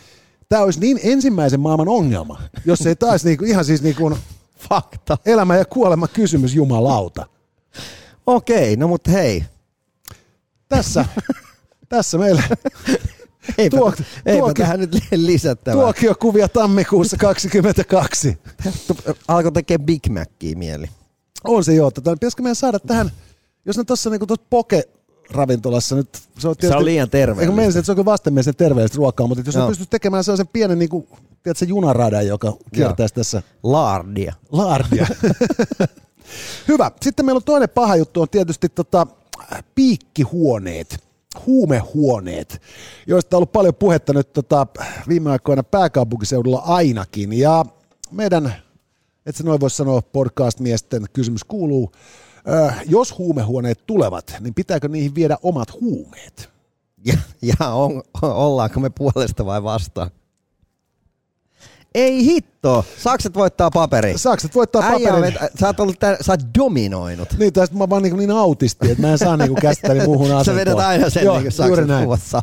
tämä olisi niin ensimmäisen maailman ongelma, jos ei taas niinku, ihan siis niinku, fakta. Elämä ja kuolema kysymys jumalauta. Okei, no mutta hei. Tässä, tässä meillä Eipä, Tuo, eipä tuokio, tähän nyt lisättävää. Tuokiokuvia tammikuussa 22. Alkoi tekee Big Mackiä mieli. On se joo. Tota, pitäisikö meidän saada tähän, jos ne tuossa niinku poke ravintolassa nyt... Se on, tietysti, se on liian terveellistä. Eikö menisin, että se on vastenmielisen terveellistä ruokaa, mutta jos no. pystyisi tekemään sellaisen pienen niin kuin, tiedätkö, junaradan, joka kiertäisi tässä... Laardia. Laardia. Hyvä. Sitten meillä on toinen paha juttu, on tietysti tota, piikkihuoneet huumehuoneet, joista on ollut paljon puhetta nyt tota, viime aikoina pääkaupunkiseudulla ainakin. Ja meidän, et se noin voi sanoa, podcast-miesten kysymys kuuluu, jos huumehuoneet tulevat, niin pitääkö niihin viedä omat huumeet? Ja, ja on, ollaanko me puolesta vai vastaan? Ei hitto. Sakset voittaa paperi. Sakset voittaa paperi. Äijä, sä oot, ollut tän, sä oot dominoinut. Niin, tästä mä vaan niin, niin autisti, että mä en saa niin käsittäni muuhun asentoon. sä vedät aina sen Joo, niin sakset kuvassa.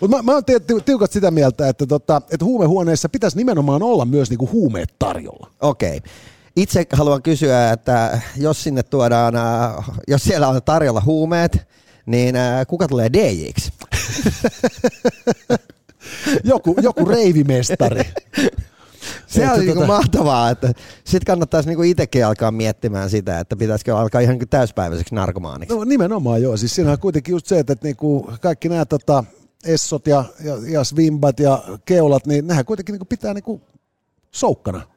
Mutta mä, mä oon tiukat sitä mieltä, että, tota, että huumehuoneessa pitäisi nimenomaan olla myös niin kuin huumeet tarjolla. Okei. Okay. Itse haluan kysyä, että jos sinne tuodaan, äh, jos siellä on tarjolla huumeet, niin äh, kuka tulee DJiksi? joku, joku reivimestari. Se on niinku tota... mahtavaa, että sitten kannattaisi niinku itsekin alkaa miettimään sitä, että pitäisikö alkaa ihan niinku täyspäiväiseksi narkomaaniksi. No nimenomaan joo, siis siinä on kuitenkin just se, että niinku kaikki nämä tota, essot ja, ja, ja svimbat ja keulat, niin nehän kuitenkin niinku pitää niinku soukkana.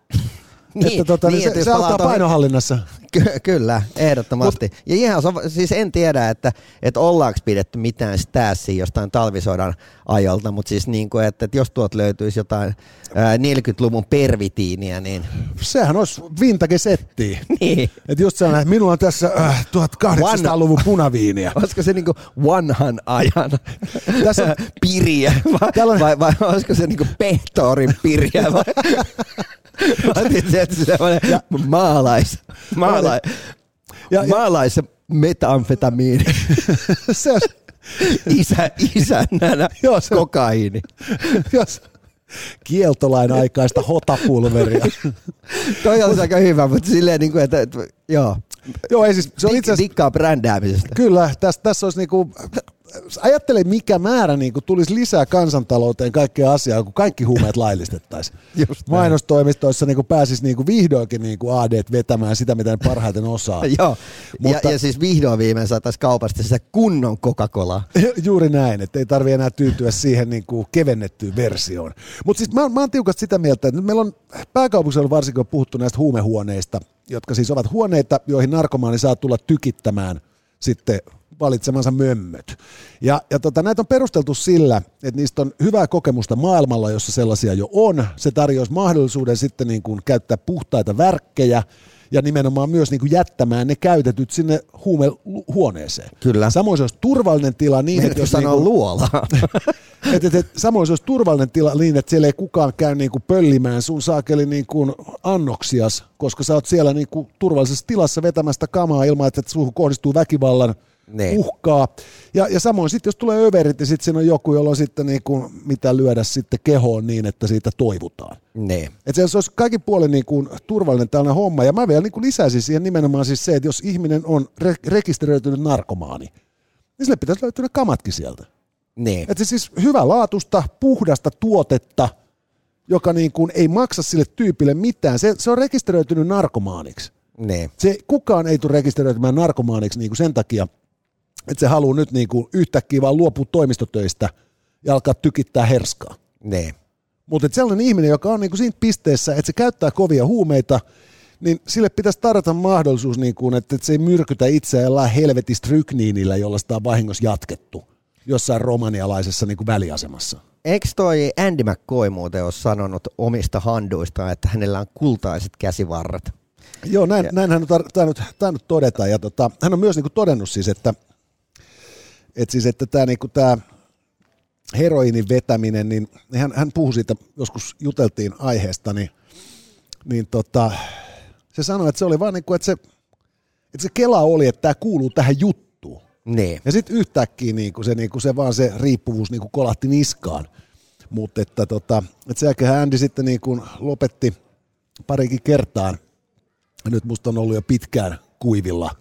Niin, että tota, niin, niin se, se auttaa painohallinnassa. Ky- kyllä, ehdottomasti. Mut, ja ihan, siis en tiedä, että, että ollaanko pidetty mitään stäässiä jostain talvisodan ajolta, mutta siis niin kuin, että, että jos tuot löytyisi jotain ää, 40-luvun pervitiiniä, niin... Sehän olisi vintage settiä. niin. Että just sellainen, että minulla on tässä äh, 1800-luvun punaviiniä. Olisiko se niinku vanhan ajan tässä on... piriä vai, on... vai, vai, olisiko se niinku Pehtorin piriä vai... Otit semmoinen ja, maalais, maalais, ja, ja, maalais metamfetamiini. se on, Isä, isännänä Joo, se, kokaiini. Jos, kieltolain aikaista hotapulveria. Toi on aika hyvä, mutta silleen niin kuin, että, että joo. Joo, ei siis, se on itse asiassa... Dikkaa brändäämisestä. Kyllä, tässä, tässä olisi niinku, ajattele mikä määrä niin tulisi lisää kansantalouteen kaikkea asiaa, kun kaikki huumeet laillistettaisiin. Mainostoimistoissa niin pääsisi niin vihdoinkin niin AD vetämään sitä, mitä ne parhaiten osaa. Joo, Mutta, ja, ja, siis vihdoin viimein saataisiin kaupasta sitä kunnon Coca-Colaa. Juuri näin, että ei tarvitse enää tyytyä siihen niin kuin kevennettyyn versioon. Mutta siis mä, mä oon tiukasti sitä mieltä, että meillä on pääkaupunkiseudulla varsinkin on puhuttu näistä huumehuoneista, jotka siis ovat huoneita, joihin narkomaani saa tulla tykittämään sitten valitsemansa mömmöt. Ja, ja tota, näitä on perusteltu sillä, että niistä on hyvää kokemusta maailmalla, jossa sellaisia jo on. Se tarjoaisi mahdollisuuden sitten niin kuin käyttää puhtaita värkkejä ja nimenomaan myös niin kuin jättämään ne käytetyt sinne huumehuoneeseen. Kyllä. Samoin se olisi turvallinen tila niin, että jos sanoo niin kuin, luola. et, et, et, samoin se olisi turvallinen tila niin, että siellä ei kukaan käy niin kuin pöllimään sun saakeli niin kuin annoksias, koska sä oot siellä niin kuin turvallisessa tilassa vetämästä kamaa ilman, että suuhun kohdistuu väkivallan ne. uhkaa. Ja, ja samoin sitten, jos tulee överit, niin sitten siinä on joku, jolla on sitten niin kuin, mitä lyödä sitten kehoon niin, että siitä toivutaan. Ne. Et se, se olisi kaikin puolin niin kuin turvallinen tällainen homma. Ja mä vielä niin kuin lisäisin siihen nimenomaan siis se, että jos ihminen on re- rekisteröitynyt narkomaani, niin sille pitäisi löytyä ne kamatkin sieltä. Ne. Että siis hyvä laatusta, puhdasta tuotetta, joka niin kuin ei maksa sille tyypille mitään. Se, se on rekisteröitynyt narkomaaniksi. Ne. Se, kukaan ei tule rekisteröitymään narkomaaniksi niin kuin sen takia, että se haluaa nyt niin kuin yhtäkkiä vaan luopua toimistotöistä ja alkaa tykittää herskaa. Ne. Mutta sellainen ihminen, joka on niin kuin siinä pisteessä, että se käyttää kovia huumeita, niin sille pitäisi tarjota mahdollisuus, niin kuin, että se ei myrkytä itseään helvetistä rykniinillä, jolla sitä on vahingossa jatkettu jossain romanialaisessa niin kuin väliasemassa. Eikö toi Andy McCoy muuten ole sanonut omista handuistaan, että hänellä on kultaiset käsivarret? Joo, näin, ja... näin hän on tainnut, tainnut todeta. Ja tota, hän on myös niin kuin todennut siis, että että siis, että tämä niinku tää heroinin vetäminen, niin hän, hän puhui siitä, joskus juteltiin aiheesta, niin, niin tota, se sanoi, että se oli vaan niin kuin, että se, että se kela oli, että tämä kuuluu tähän juttuun. Ne. Ja sitten yhtäkkiä niin kuin se, niin kuin se vaan se riippuvuus niin kuin kolahti niskaan. Mutta että, tota, että sen jälkeen Andy sitten niin kuin lopetti parikin kertaan. Nyt musta on ollut jo pitkään kuivilla.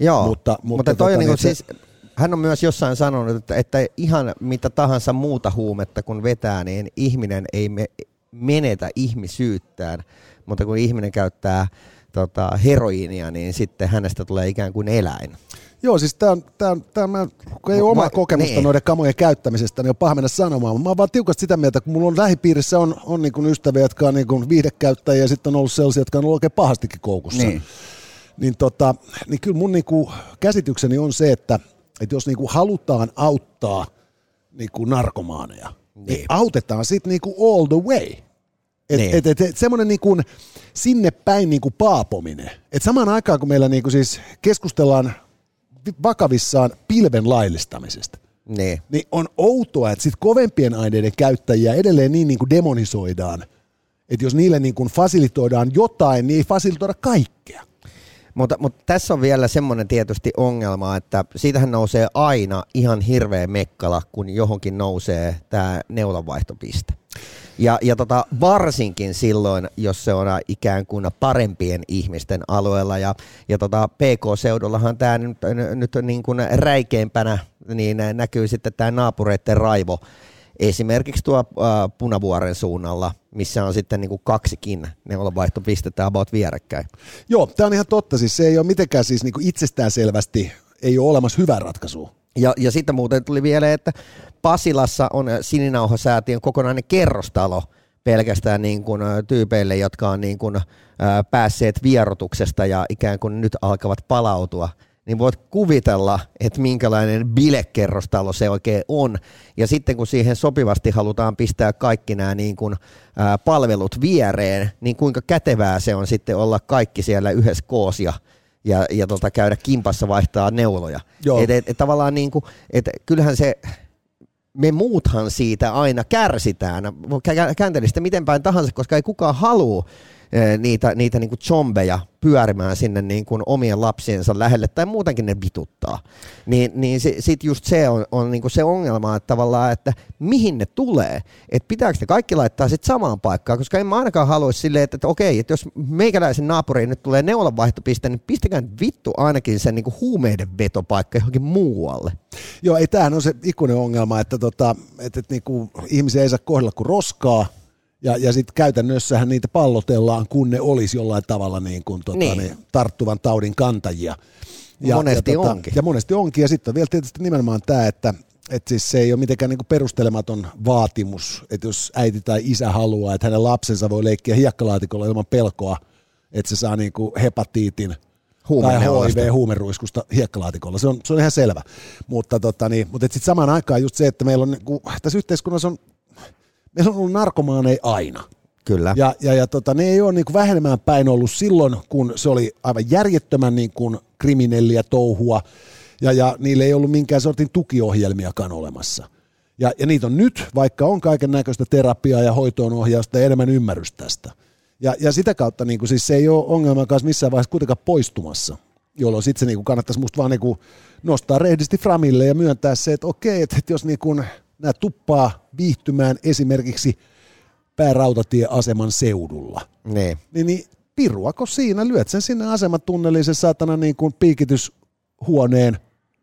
Joo, mutta, mutta, mutta toi tota, on niin kuin, niin se, siis hän on myös jossain sanonut, että, että ihan mitä tahansa muuta huumetta kun vetää, niin ihminen ei me, menetä ihmisyyttään, mutta kun ihminen käyttää tota, heroiinia, niin sitten hänestä tulee ikään kuin eläin. Joo, siis tämä, kun ei ole omaa kokemusta niin. noiden kamojen käyttämisestä, niin on paha mennä sanomaan. Mä oon vaan tiukasti sitä mieltä, kun mulla on lähipiirissä on, on niin ystäviä, jotka on niin viihdekäyttäjiä ja sitten on ollut sellaisia, jotka on ollut oikein pahastikin koukussa. Niin, niin, tota, niin kyllä mun niin kuin käsitykseni on se, että, että jos niin kuin halutaan auttaa niin kuin narkomaaneja, niin, niin autetaan sitten niin kuin all the way. Et, niin. et, et, et, semmoinen niin kuin sinne päin niin kuin paapominen. Et samaan aikaan, kun meillä niin kuin siis keskustellaan vakavissaan pilven laillistamisesta, niin. niin on outoa, että sit kovempien aineiden käyttäjiä edelleen niin, niin kuin demonisoidaan, että jos niille niin kuin fasilitoidaan jotain, niin ei fasilitoida kaikkea. Mutta, mutta tässä on vielä semmoinen tietysti ongelma, että siitähän nousee aina ihan hirveä mekkala, kun johonkin nousee tämä neulanvaihtopiste. Ja, ja tota, varsinkin silloin, jos se on ikään kuin parempien ihmisten alueella. Ja, ja tota, PK-seudullahan tämä nyt, nyt niin kuin räikeimpänä niin näkyy sitten tämä naapureiden raivo. Esimerkiksi tuo äh, Punavuoren suunnalla, missä on sitten niin kuin kaksikin neulanvaihtopistettä about vierekkäin. Joo, tämä on ihan totta. Siis se ei ole mitenkään siis niin kuin itsestäänselvästi, ei ole olemassa hyvää ratkaisua. Ja, ja sitten muuten tuli vielä, että Pasilassa on Sininauhasäätiön kokonainen kerrostalo pelkästään niin kuin tyypeille, jotka on niin kuin, ää, päässeet vierotuksesta ja ikään kuin nyt alkavat palautua niin voit kuvitella, että minkälainen bilekerrostalo se oikein on. Ja sitten kun siihen sopivasti halutaan pistää kaikki nämä niin kuin, ää, palvelut viereen, niin kuinka kätevää se on sitten olla kaikki siellä yhdessä koosia ja, ja tota, käydä kimpassa vaihtaa neuloja. Et, et, et, tavallaan niin kuin, et, kyllähän se, me muuthan siitä aina kärsitään, kääntelistä miten päin tahansa, koska ei kukaan halua niitä, niitä niin kuin zombeja pyörimään sinne niin kuin omien lapsiensa lähelle tai muutenkin ne vituttaa. Niin, niin sitten just se on, on niin kuin se ongelma, että tavallaan, että mihin ne tulee, että pitääkö ne kaikki laittaa sitten samaan paikkaan, koska en mä ainakaan haluaisi silleen, että, että okei, että jos meikäläisen naapuriin nyt tulee neulanvaihtopiste, niin pistäkää vittu ainakin sen niin kuin huumeiden vetopaikka johonkin muualle. Joo, ei tämähän on se ikuinen ongelma, että, tota, että, että niin kuin ihmisiä ei saa kohdella kuin roskaa, ja, ja sitten käytännössähän niitä pallotellaan, kun ne olisi jollain tavalla niin kuin, tota, niin. Niin, tarttuvan taudin kantajia. Ja, monesti ja, tota, onkin. Ja monesti onkin. Ja sitten on vielä tietysti nimenomaan tämä, että että siis se ei ole mitenkään niin perustelematon vaatimus, että jos äiti tai isä haluaa, että hänen lapsensa voi leikkiä hiekkalaatikolla ilman pelkoa, että se saa niin kuin hepatiitin tai HIV-huumeruiskusta hiekkalaatikolla. Se on, se on ihan selvä. Mutta, tota, niin, mutta sitten samaan aikaan just se, että meillä on, niin kuin, tässä yhteiskunnassa on meillä on ollut narkomaaneja aina. Kyllä. Ja, ja, ja tota, ne ei ole niin kuin vähenemään päin ollut silloin, kun se oli aivan järjettömän niin kuin kriminelliä touhua, ja, ja niille ei ollut minkään sortin tukiohjelmiakaan olemassa. Ja, ja niitä on nyt, vaikka on kaiken näköistä terapiaa ja hoitoonohjausta ja enemmän ymmärrystä tästä. Ja, ja sitä kautta niin kuin, siis se ei ole ongelma kanssa missään vaiheessa kuitenkaan poistumassa, jolloin sitten se niin kuin kannattaisi musta vaan niin kuin nostaa rehdisti framille ja myöntää se, että okei, että, että jos niin kuin nämä tuppaa viihtymään esimerkiksi päärautatieaseman seudulla. Ne. Niin, niin piruako siinä, lyöt sen sinne asematunneliin se saatana niin kuin piikityshuoneen,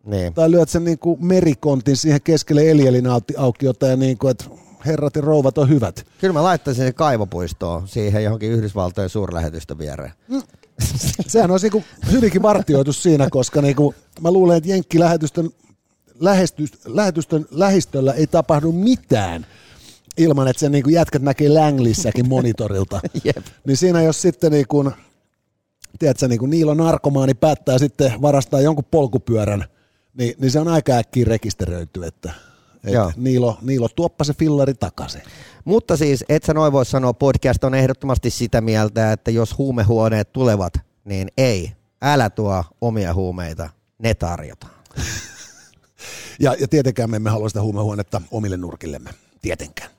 ne. tai lyöt sen niin kuin merikontin siihen keskelle Elielin aukiota ja niin kuin, että herrat ja rouvat on hyvät. Kyllä mä laittaisin se kaivopuistoon siihen johonkin Yhdysvaltojen suurlähetystä viereen. Mm. Sehän olisi niin hyvinkin vartioitu siinä, koska niin kuin, mä luulen, että Jenkki-lähetystön lähetystön lähistöllä ei tapahdu mitään ilman, että sen niin kuin jätkät näkee Langlissäkin monitorilta. Jep. Niin siinä jos sitten niin kuin, tiedätkö, niin kuin Niilo narkomaani päättää sitten varastaa jonkun polkupyörän, niin, niin se on aika äkkiä rekisteröity, että et Niilo, Niilo, tuoppa se fillari takaisin. Mutta siis, et sä noin voi sanoa, podcast on ehdottomasti sitä mieltä, että jos huumehuoneet tulevat, niin ei, älä tuo omia huumeita, ne tarjotaan. Ja, ja tietenkään me emme halua sitä huumehuonetta omille nurkillemme. Tietenkään.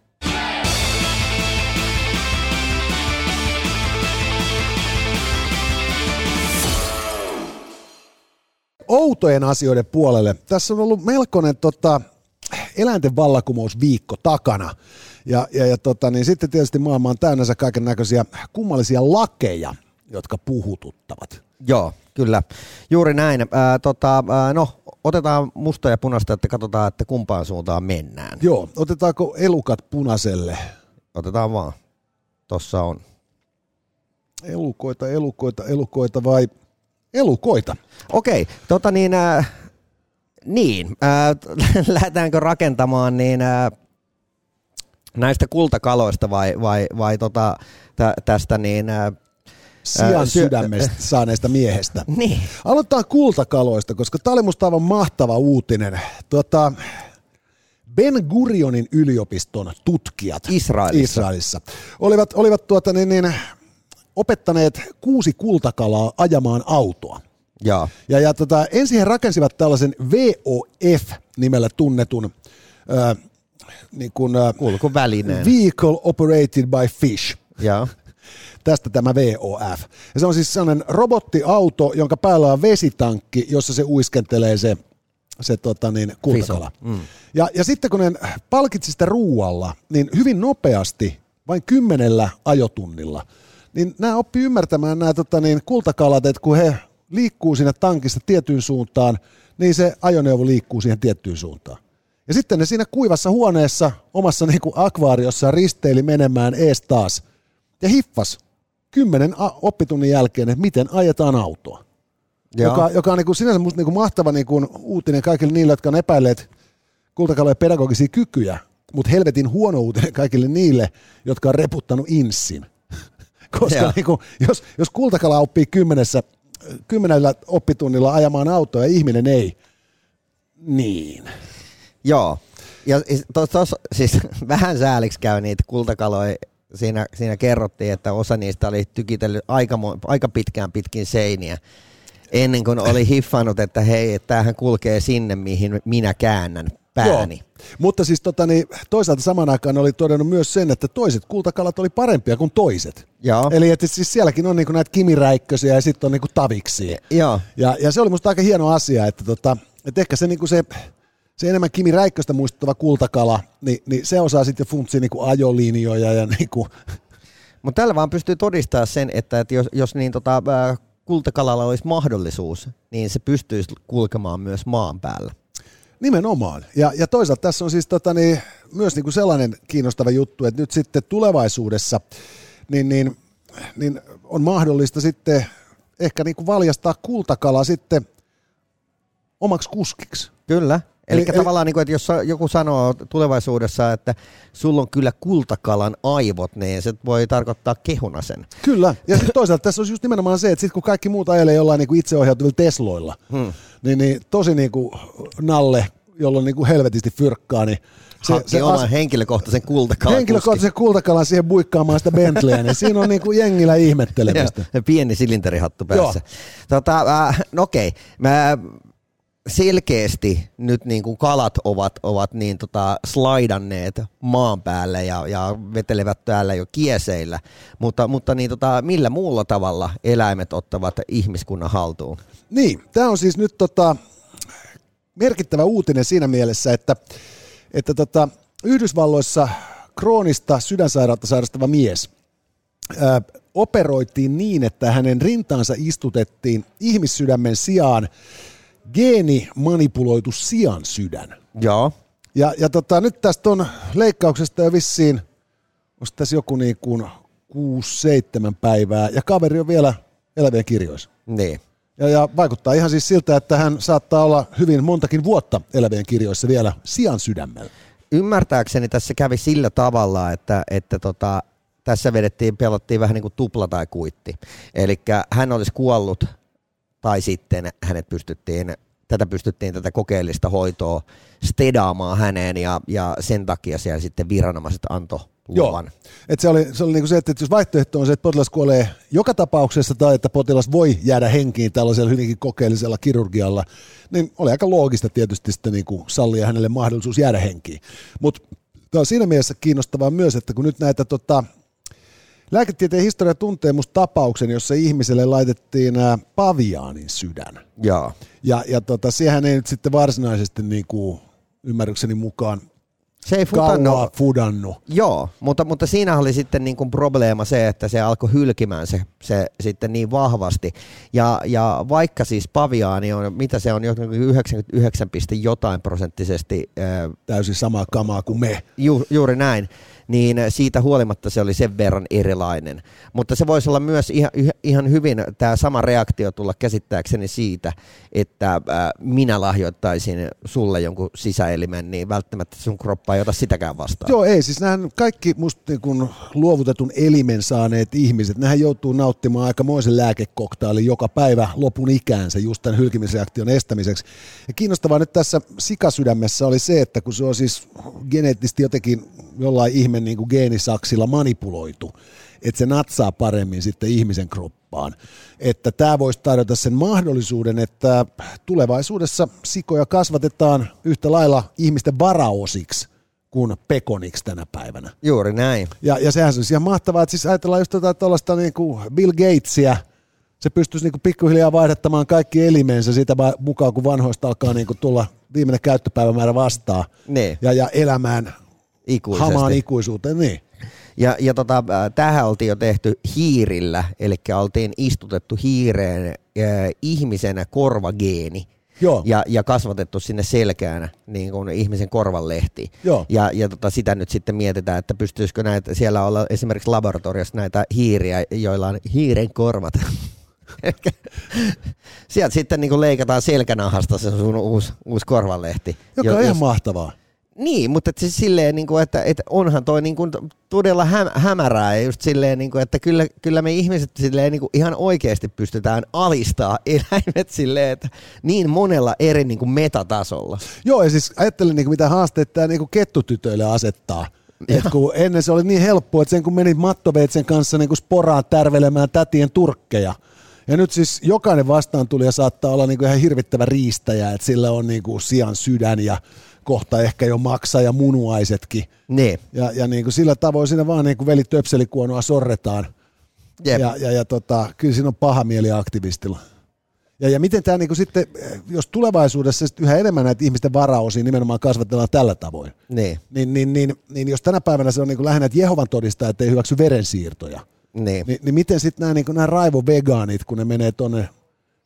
outojen asioiden puolelle. Tässä on ollut melkoinen tota, eläinten vallakumousviikko takana. Ja, ja, ja tota, niin sitten tietysti maailma on täynnänsä kaiken näköisiä kummallisia lakeja, jotka puhututtavat. Joo, kyllä. Juuri näin. Äh, tota, äh, no, otetaan musta ja punaista, että katsotaan, että kumpaan suuntaan mennään. Joo, otetaanko elukat punaiselle? Otetaan vaan. Tossa on. Elukoita, elukoita, elukoita vai elukoita? Okei, tota niin, äh, niin, äh, lähdetäänkö rakentamaan niin äh, näistä kultakaloista vai, vai, vai tota, tä, tästä niin äh, Sian sydämestä saaneesta miehestä. Niin. Aloitetaan kultakaloista, koska tämä oli musta aivan mahtava uutinen. Tuota, Ben Gurionin yliopiston tutkijat Israelissa, Israelissa olivat, olivat tuota, niin, niin, opettaneet kuusi kultakalaa ajamaan autoa. Ja, ja, ja tota, ensin he rakensivat tällaisen VOF-nimellä tunnetun äh, niin kuin, äh, kulkuvälineen. Vehicle Operated by Fish. Ja. Tästä tämä VOF. Ja se on siis sellainen robottiauto, jonka päällä on vesitankki, jossa se uiskentelee se, se tota niin, kultakala. Mm. Ja, ja sitten kun ne palkitsi sitä ruualla, niin hyvin nopeasti, vain kymmenellä ajotunnilla, niin nämä oppi ymmärtämään nämä tota niin, kultakalat, että kun he liikkuu sinne tankista tiettyyn suuntaan, niin se ajoneuvo liikkuu siihen tiettyyn suuntaan. Ja sitten ne siinä kuivassa huoneessa omassa niin kuin akvaariossa risteili menemään ees taas ja hiffas kymmenen oppitunnin jälkeen, että miten ajetaan autoa. Joo. Joka, joka on niin kuin sinänsä musta niin kuin mahtava niin kuin uutinen kaikille niille, jotka on epäilleet kultakalojen pedagogisia kykyjä, mutta helvetin huono uutinen kaikille niille, jotka on reputtanut inssin. Koska niin kuin, jos, jos kultakala oppii kymmenessä, kymmenellä oppitunnilla ajamaan autoa ja ihminen ei, niin. Joo. Ja tos, tos, siis vähän sääliksi käy niitä kultakaloja siinä, siinä kerrottiin, että osa niistä oli tykitellyt aika, aika pitkään pitkin seiniä ennen kuin oli hiffannut, että hei, että tämähän kulkee sinne, mihin minä käännän pääni. Joo. Mutta siis tota, niin, toisaalta saman aikaan oli todennut myös sen, että toiset kultakalat oli parempia kuin toiset. Joo. Eli että siis sielläkin on niinku näitä kimiräikkösiä ja sitten on niinku taviksi. Joo. Ja, ja se oli musta aika hieno asia, että, tota, että ehkä se, niinku se se enemmän Kimi Räikköstä muistuttava kultakala, niin, niin se osaa sitten funtsia niin ajolinjoja ja niin kuin. Mutta tällä vaan pystyy todistamaan sen, että, että jos, jos niin tota, kultakalalla olisi mahdollisuus, niin se pystyisi kulkemaan myös maan päällä. Nimenomaan. Ja, ja toisaalta tässä on siis tota, niin, myös niin kuin sellainen kiinnostava juttu, että nyt sitten tulevaisuudessa niin, niin, niin on mahdollista sitten ehkä niin kuin valjastaa kultakala sitten omaksi kuskiksi. Kyllä. Eli, eli tavallaan, niin kuin, että jos joku sanoo tulevaisuudessa, että sulla on kyllä kultakalan aivot, niin se voi tarkoittaa kehuna sen. Kyllä, ja sitten toisaalta tässä on just nimenomaan se, että sit kun kaikki muut ajelee jollain niin kuin itseohjautuvilla Tesloilla, hmm. niin, niin tosi niin kuin Nalle, jolla on niin kuin helvetisti fyrkkaa, niin se, se oman as... henkilökohtaisen kultakalan Henkilökohtaisen kultakalan siihen buikkaamaan sitä Bentleyä, niin siinä on niinku jengillä ihmettelemistä. pieni silinterihattu päässä. Tota, äh, no okei, mä selkeästi nyt niin kuin kalat ovat, ovat niin tota slaidanneet maan päälle ja, ja vetelevät täällä jo kieseillä, mutta, mutta niin tota, millä muulla tavalla eläimet ottavat ihmiskunnan haltuun? Niin, tämä on siis nyt tota, merkittävä uutinen siinä mielessä, että, että tota, Yhdysvalloissa kroonista sydänsairautta sairastava mies ää, operoitiin niin, että hänen rintaansa istutettiin ihmissydämen sijaan geenimanipuloitu sian sydän. Joo. Ja, ja tota, nyt tästä on leikkauksesta jo vissiin, onko tässä joku niin kuin 6-7 päivää, ja kaveri on vielä elävien kirjoissa. Niin. Ja, ja vaikuttaa ihan siis siltä, että hän saattaa olla hyvin montakin vuotta elävien kirjoissa vielä sian sydämellä. Ymmärtääkseni tässä kävi sillä tavalla, että, että tota, tässä vedettiin, pelattiin vähän niin kuin tupla tai kuitti. Eli hän olisi kuollut tai sitten hänet pystyttiin, tätä pystyttiin tätä kokeellista hoitoa stedaamaan häneen ja, ja sen takia siellä sitten viranomaiset antoi luvan. Joo. Et se oli, se oli niinku se, että jos vaihtoehto on se, että potilas kuolee joka tapauksessa tai että potilas voi jäädä henkiin tällaisella hyvinkin kokeellisella kirurgialla, niin oli aika loogista tietysti sitten niinku sallia hänelle mahdollisuus jäädä henkiin. Mutta tämä on siinä mielessä kiinnostavaa myös, että kun nyt näitä tota, Lääketieteen historia tuntee musta tapauksen, jossa ihmiselle laitettiin paviaanin sydän. Jaa. Ja, ja tota, sehän ei nyt sitten varsinaisesti niin kuin, ymmärrykseni mukaan Se ei futannut. kauaa fudannut. Joo, mutta, mutta siinä oli sitten niin kuin probleema se, että se alkoi hylkimään se, se sitten niin vahvasti. Ja, ja vaikka siis paviaani on, mitä se on, 99, jotain prosenttisesti. Täysin samaa kamaa kuin me. Ju, juuri näin niin siitä huolimatta se oli sen verran erilainen. Mutta se voisi olla myös ihan, ihan hyvin tämä sama reaktio tulla käsittääkseni siitä, että minä lahjoittaisin sulle jonkun sisäelimen, niin välttämättä sun kroppa ei ota sitäkään vastaan. Joo, ei. Siis nämähän kaikki musta niin kun luovutetun elimen saaneet ihmiset, nehän joutuu nauttimaan aikamoisen lääkekoktailin joka päivä lopun ikäänsä just tämän hylkimisreaktion estämiseksi. Ja kiinnostavaa nyt tässä sikasydämessä oli se, että kun se on siis geneettisesti jotenkin jollain ihme niin kuin geenisaksilla manipuloitu, että se natsaa paremmin sitten ihmisen kroppaan. Että tämä voisi tarjota sen mahdollisuuden, että tulevaisuudessa sikoja kasvatetaan yhtä lailla ihmisten varaosiksi kuin pekoniksi tänä päivänä. Juuri näin. Ja, ja sehän on ihan mahtavaa, että siis ajatellaan just tuollaista niin kuin Bill Gatesia, se pystyisi niin kuin pikkuhiljaa vaihdattamaan kaikki elimensä siitä mukaan, kun vanhoista alkaa niin kuin tulla viimeinen käyttöpäivämäärä vastaan ne. ja, ja elämään Ikuisesti. hamaan ikuisuuteen. Niin. Ja, ja tota, tähän oltiin jo tehty hiirillä, eli oltiin istutettu hiireen äh, ihmisen korvageeni. Joo. Ja, ja kasvatettu sinne selkään niin kuin ihmisen korvanlehti. Joo. Ja, ja tota, sitä nyt sitten mietitään, että pystyisikö näitä, siellä olla esimerkiksi laboratoriossa näitä hiiriä, joilla on hiiren korvat. Sieltä sitten niin kuin leikataan selkänahasta se sun uusi, uusi korvanlehti. Joka on ihan mahtavaa. Niin, mutta et siis silleen, niin kuin, että, että onhan toi niin kuin todella häm, hämärää ja just silleen, niin kuin, että kyllä, kyllä me ihmiset silleen, niin kuin ihan oikeasti pystytään alistaa eläimet silleen, että niin monella eri niin kuin metatasolla. Joo, ja siis ajattelen, niin kuin, mitä haasteet tämä niin kuin kettutytöille asettaa. Et kun ennen se oli niin helppoa, että sen kun menit mattoveitsen kanssa niin kuin sporaan tärvelemään tätien turkkeja, ja nyt siis jokainen vastaan tuli ja saattaa olla niin kuin ihan hirvittävä riistäjä, että sillä on niin kuin sian sydän ja kohta ehkä jo maksaa ja munuaisetkin. Niin. Ja, ja niin kuin sillä tavoin siinä vaan niin kuin veli töpselikuonoa sorretaan. Jep. Ja, ja, ja tota, kyllä siinä on paha mieli aktivistilla. Ja, ja miten tämä niin kuin sitten, jos tulevaisuudessa yhä enemmän näitä ihmisten varaosia nimenomaan kasvatellaan tällä tavoin, niin, niin, niin, niin, niin jos tänä päivänä se on niin kuin lähinnä, että Jehovan todistaa, että ei hyväksy verensiirtoja, niin. niin, niin miten sitten nämä, niin kuin nämä raivovegaanit, kun ne menee tuonne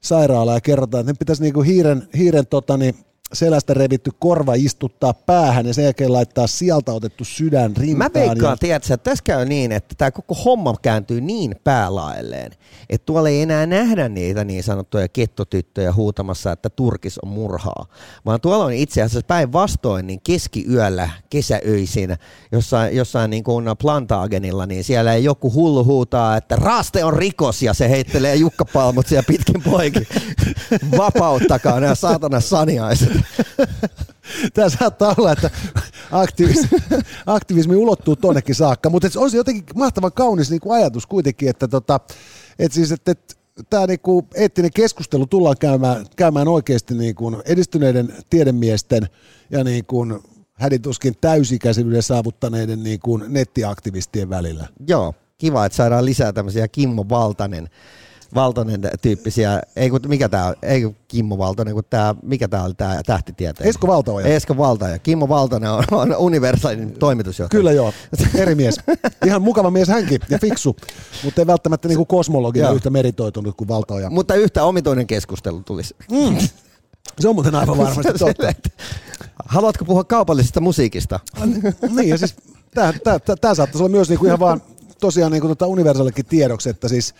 sairaalaan ja kerrotaan, että ne pitäisi niin kuin hiiren, hiiren tota, niin, selästä revitty korva istuttaa päähän ja sen jälkeen laittaa sieltä otettu sydän rintaan. Mä veikkaan, ja... tiedätkö, että tässä käy niin, että tämä koko homma kääntyy niin päälaelleen, että tuolla ei enää nähdä niitä niin sanottuja kettotyttöjä huutamassa, että turkis on murhaa, vaan tuolla on itse asiassa päinvastoin niin keskiyöllä, kesäöisin, jossain, jossain niin kuin Plantaagenilla, niin siellä ei joku hullu huutaa, että raaste on rikos ja se heittelee jukkapalmut siellä pitkin poikin. Vapauttakaa nämä saatana saniaiset. Tämä saattaa olla, että aktivismi, aktivismi ulottuu tonnekin saakka, mutta on se jotenkin mahtavan kaunis niin kuin ajatus kuitenkin, että, tota, että siis, että, että tämä niinku eettinen keskustelu tullaan käymään, käymään oikeasti niinku edistyneiden tiedemiesten ja niinku hädituskin täysikäisyyden saavuttaneiden niinku nettiaktivistien välillä. Joo, kiva, että saadaan lisää tämmöisiä Kimmo Valtanen Valtonen tyyppisiä, ei kun, mikä tämä ei kun Kimmo Valtonen, kun tämä, mikä tämä oli tämä tähtitieteen? Esko Valtaoja. Esko Valtaoja. Kimmo Valtonen on, on universaalin toimitusjohtaja. Kyllä joo, eri mies. Ihan mukava mies hänkin ja fiksu, mutta ei välttämättä niinku kosmologina yhtä meritoitunut kuin Valtaoja. Mutta yhtä omituinen keskustelu tulisi. Mm. Se on muuten aivan varmasti totta. Haluatko puhua kaupallisesta musiikista? niin, ja siis tämä saattaisi olla myös niinku ihan vaan tosiaan niinku tota universaalikin tiedoksi, että siis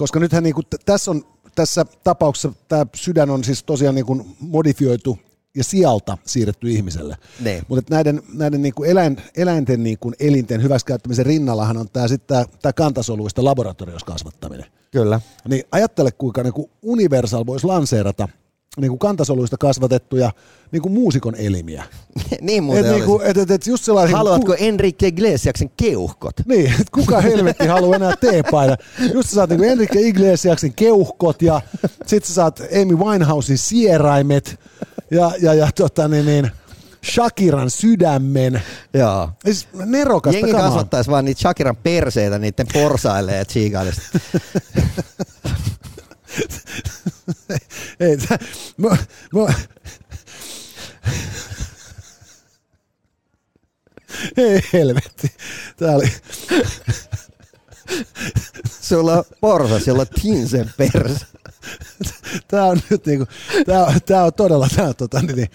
koska nythän niin kuin, tässä, on, tässä tapauksessa tämä sydän on siis tosiaan niin kuin modifioitu ja sieltä siirretty ihmiselle. Ne. Mutta näiden, näiden niin kuin eläin, eläinten niin kuin elinten hyväksikäyttämisen rinnallahan on tämä, sit tämä, tämä kantasoluista laboratoriossa kasvattaminen. Kyllä. Niin ajattele, kuinka niin kuin Universal voisi lanseerata niin kuin kantasoluista kasvatettuja niin kuin muusikon elimiä. niin muuten et, niin kuin, et, et, et just sellainen, Haluatko ku... Enrique Iglesiaksen keuhkot? Niin, että kuka helvetti haluaa enää teepaita. Just sä saat niin kuin Enrique Iglesiaksen keuhkot ja sit sä saat Amy Winehousein sieraimet ja, ja, ja tota, niin, niin, Shakiran sydämen. Joo. Siis nerokasta Jengi kamaa. kasvattaisi vaan niitä Shakiran perseitä niiden porsaille ja. Ei, tää, mä, mä, Ei helvetti. Tää oli... Sulla on porsa, sulla on tinsen perse. Tämä on nyt niinku, tää, on, tää on todella tää tota, niin, niin,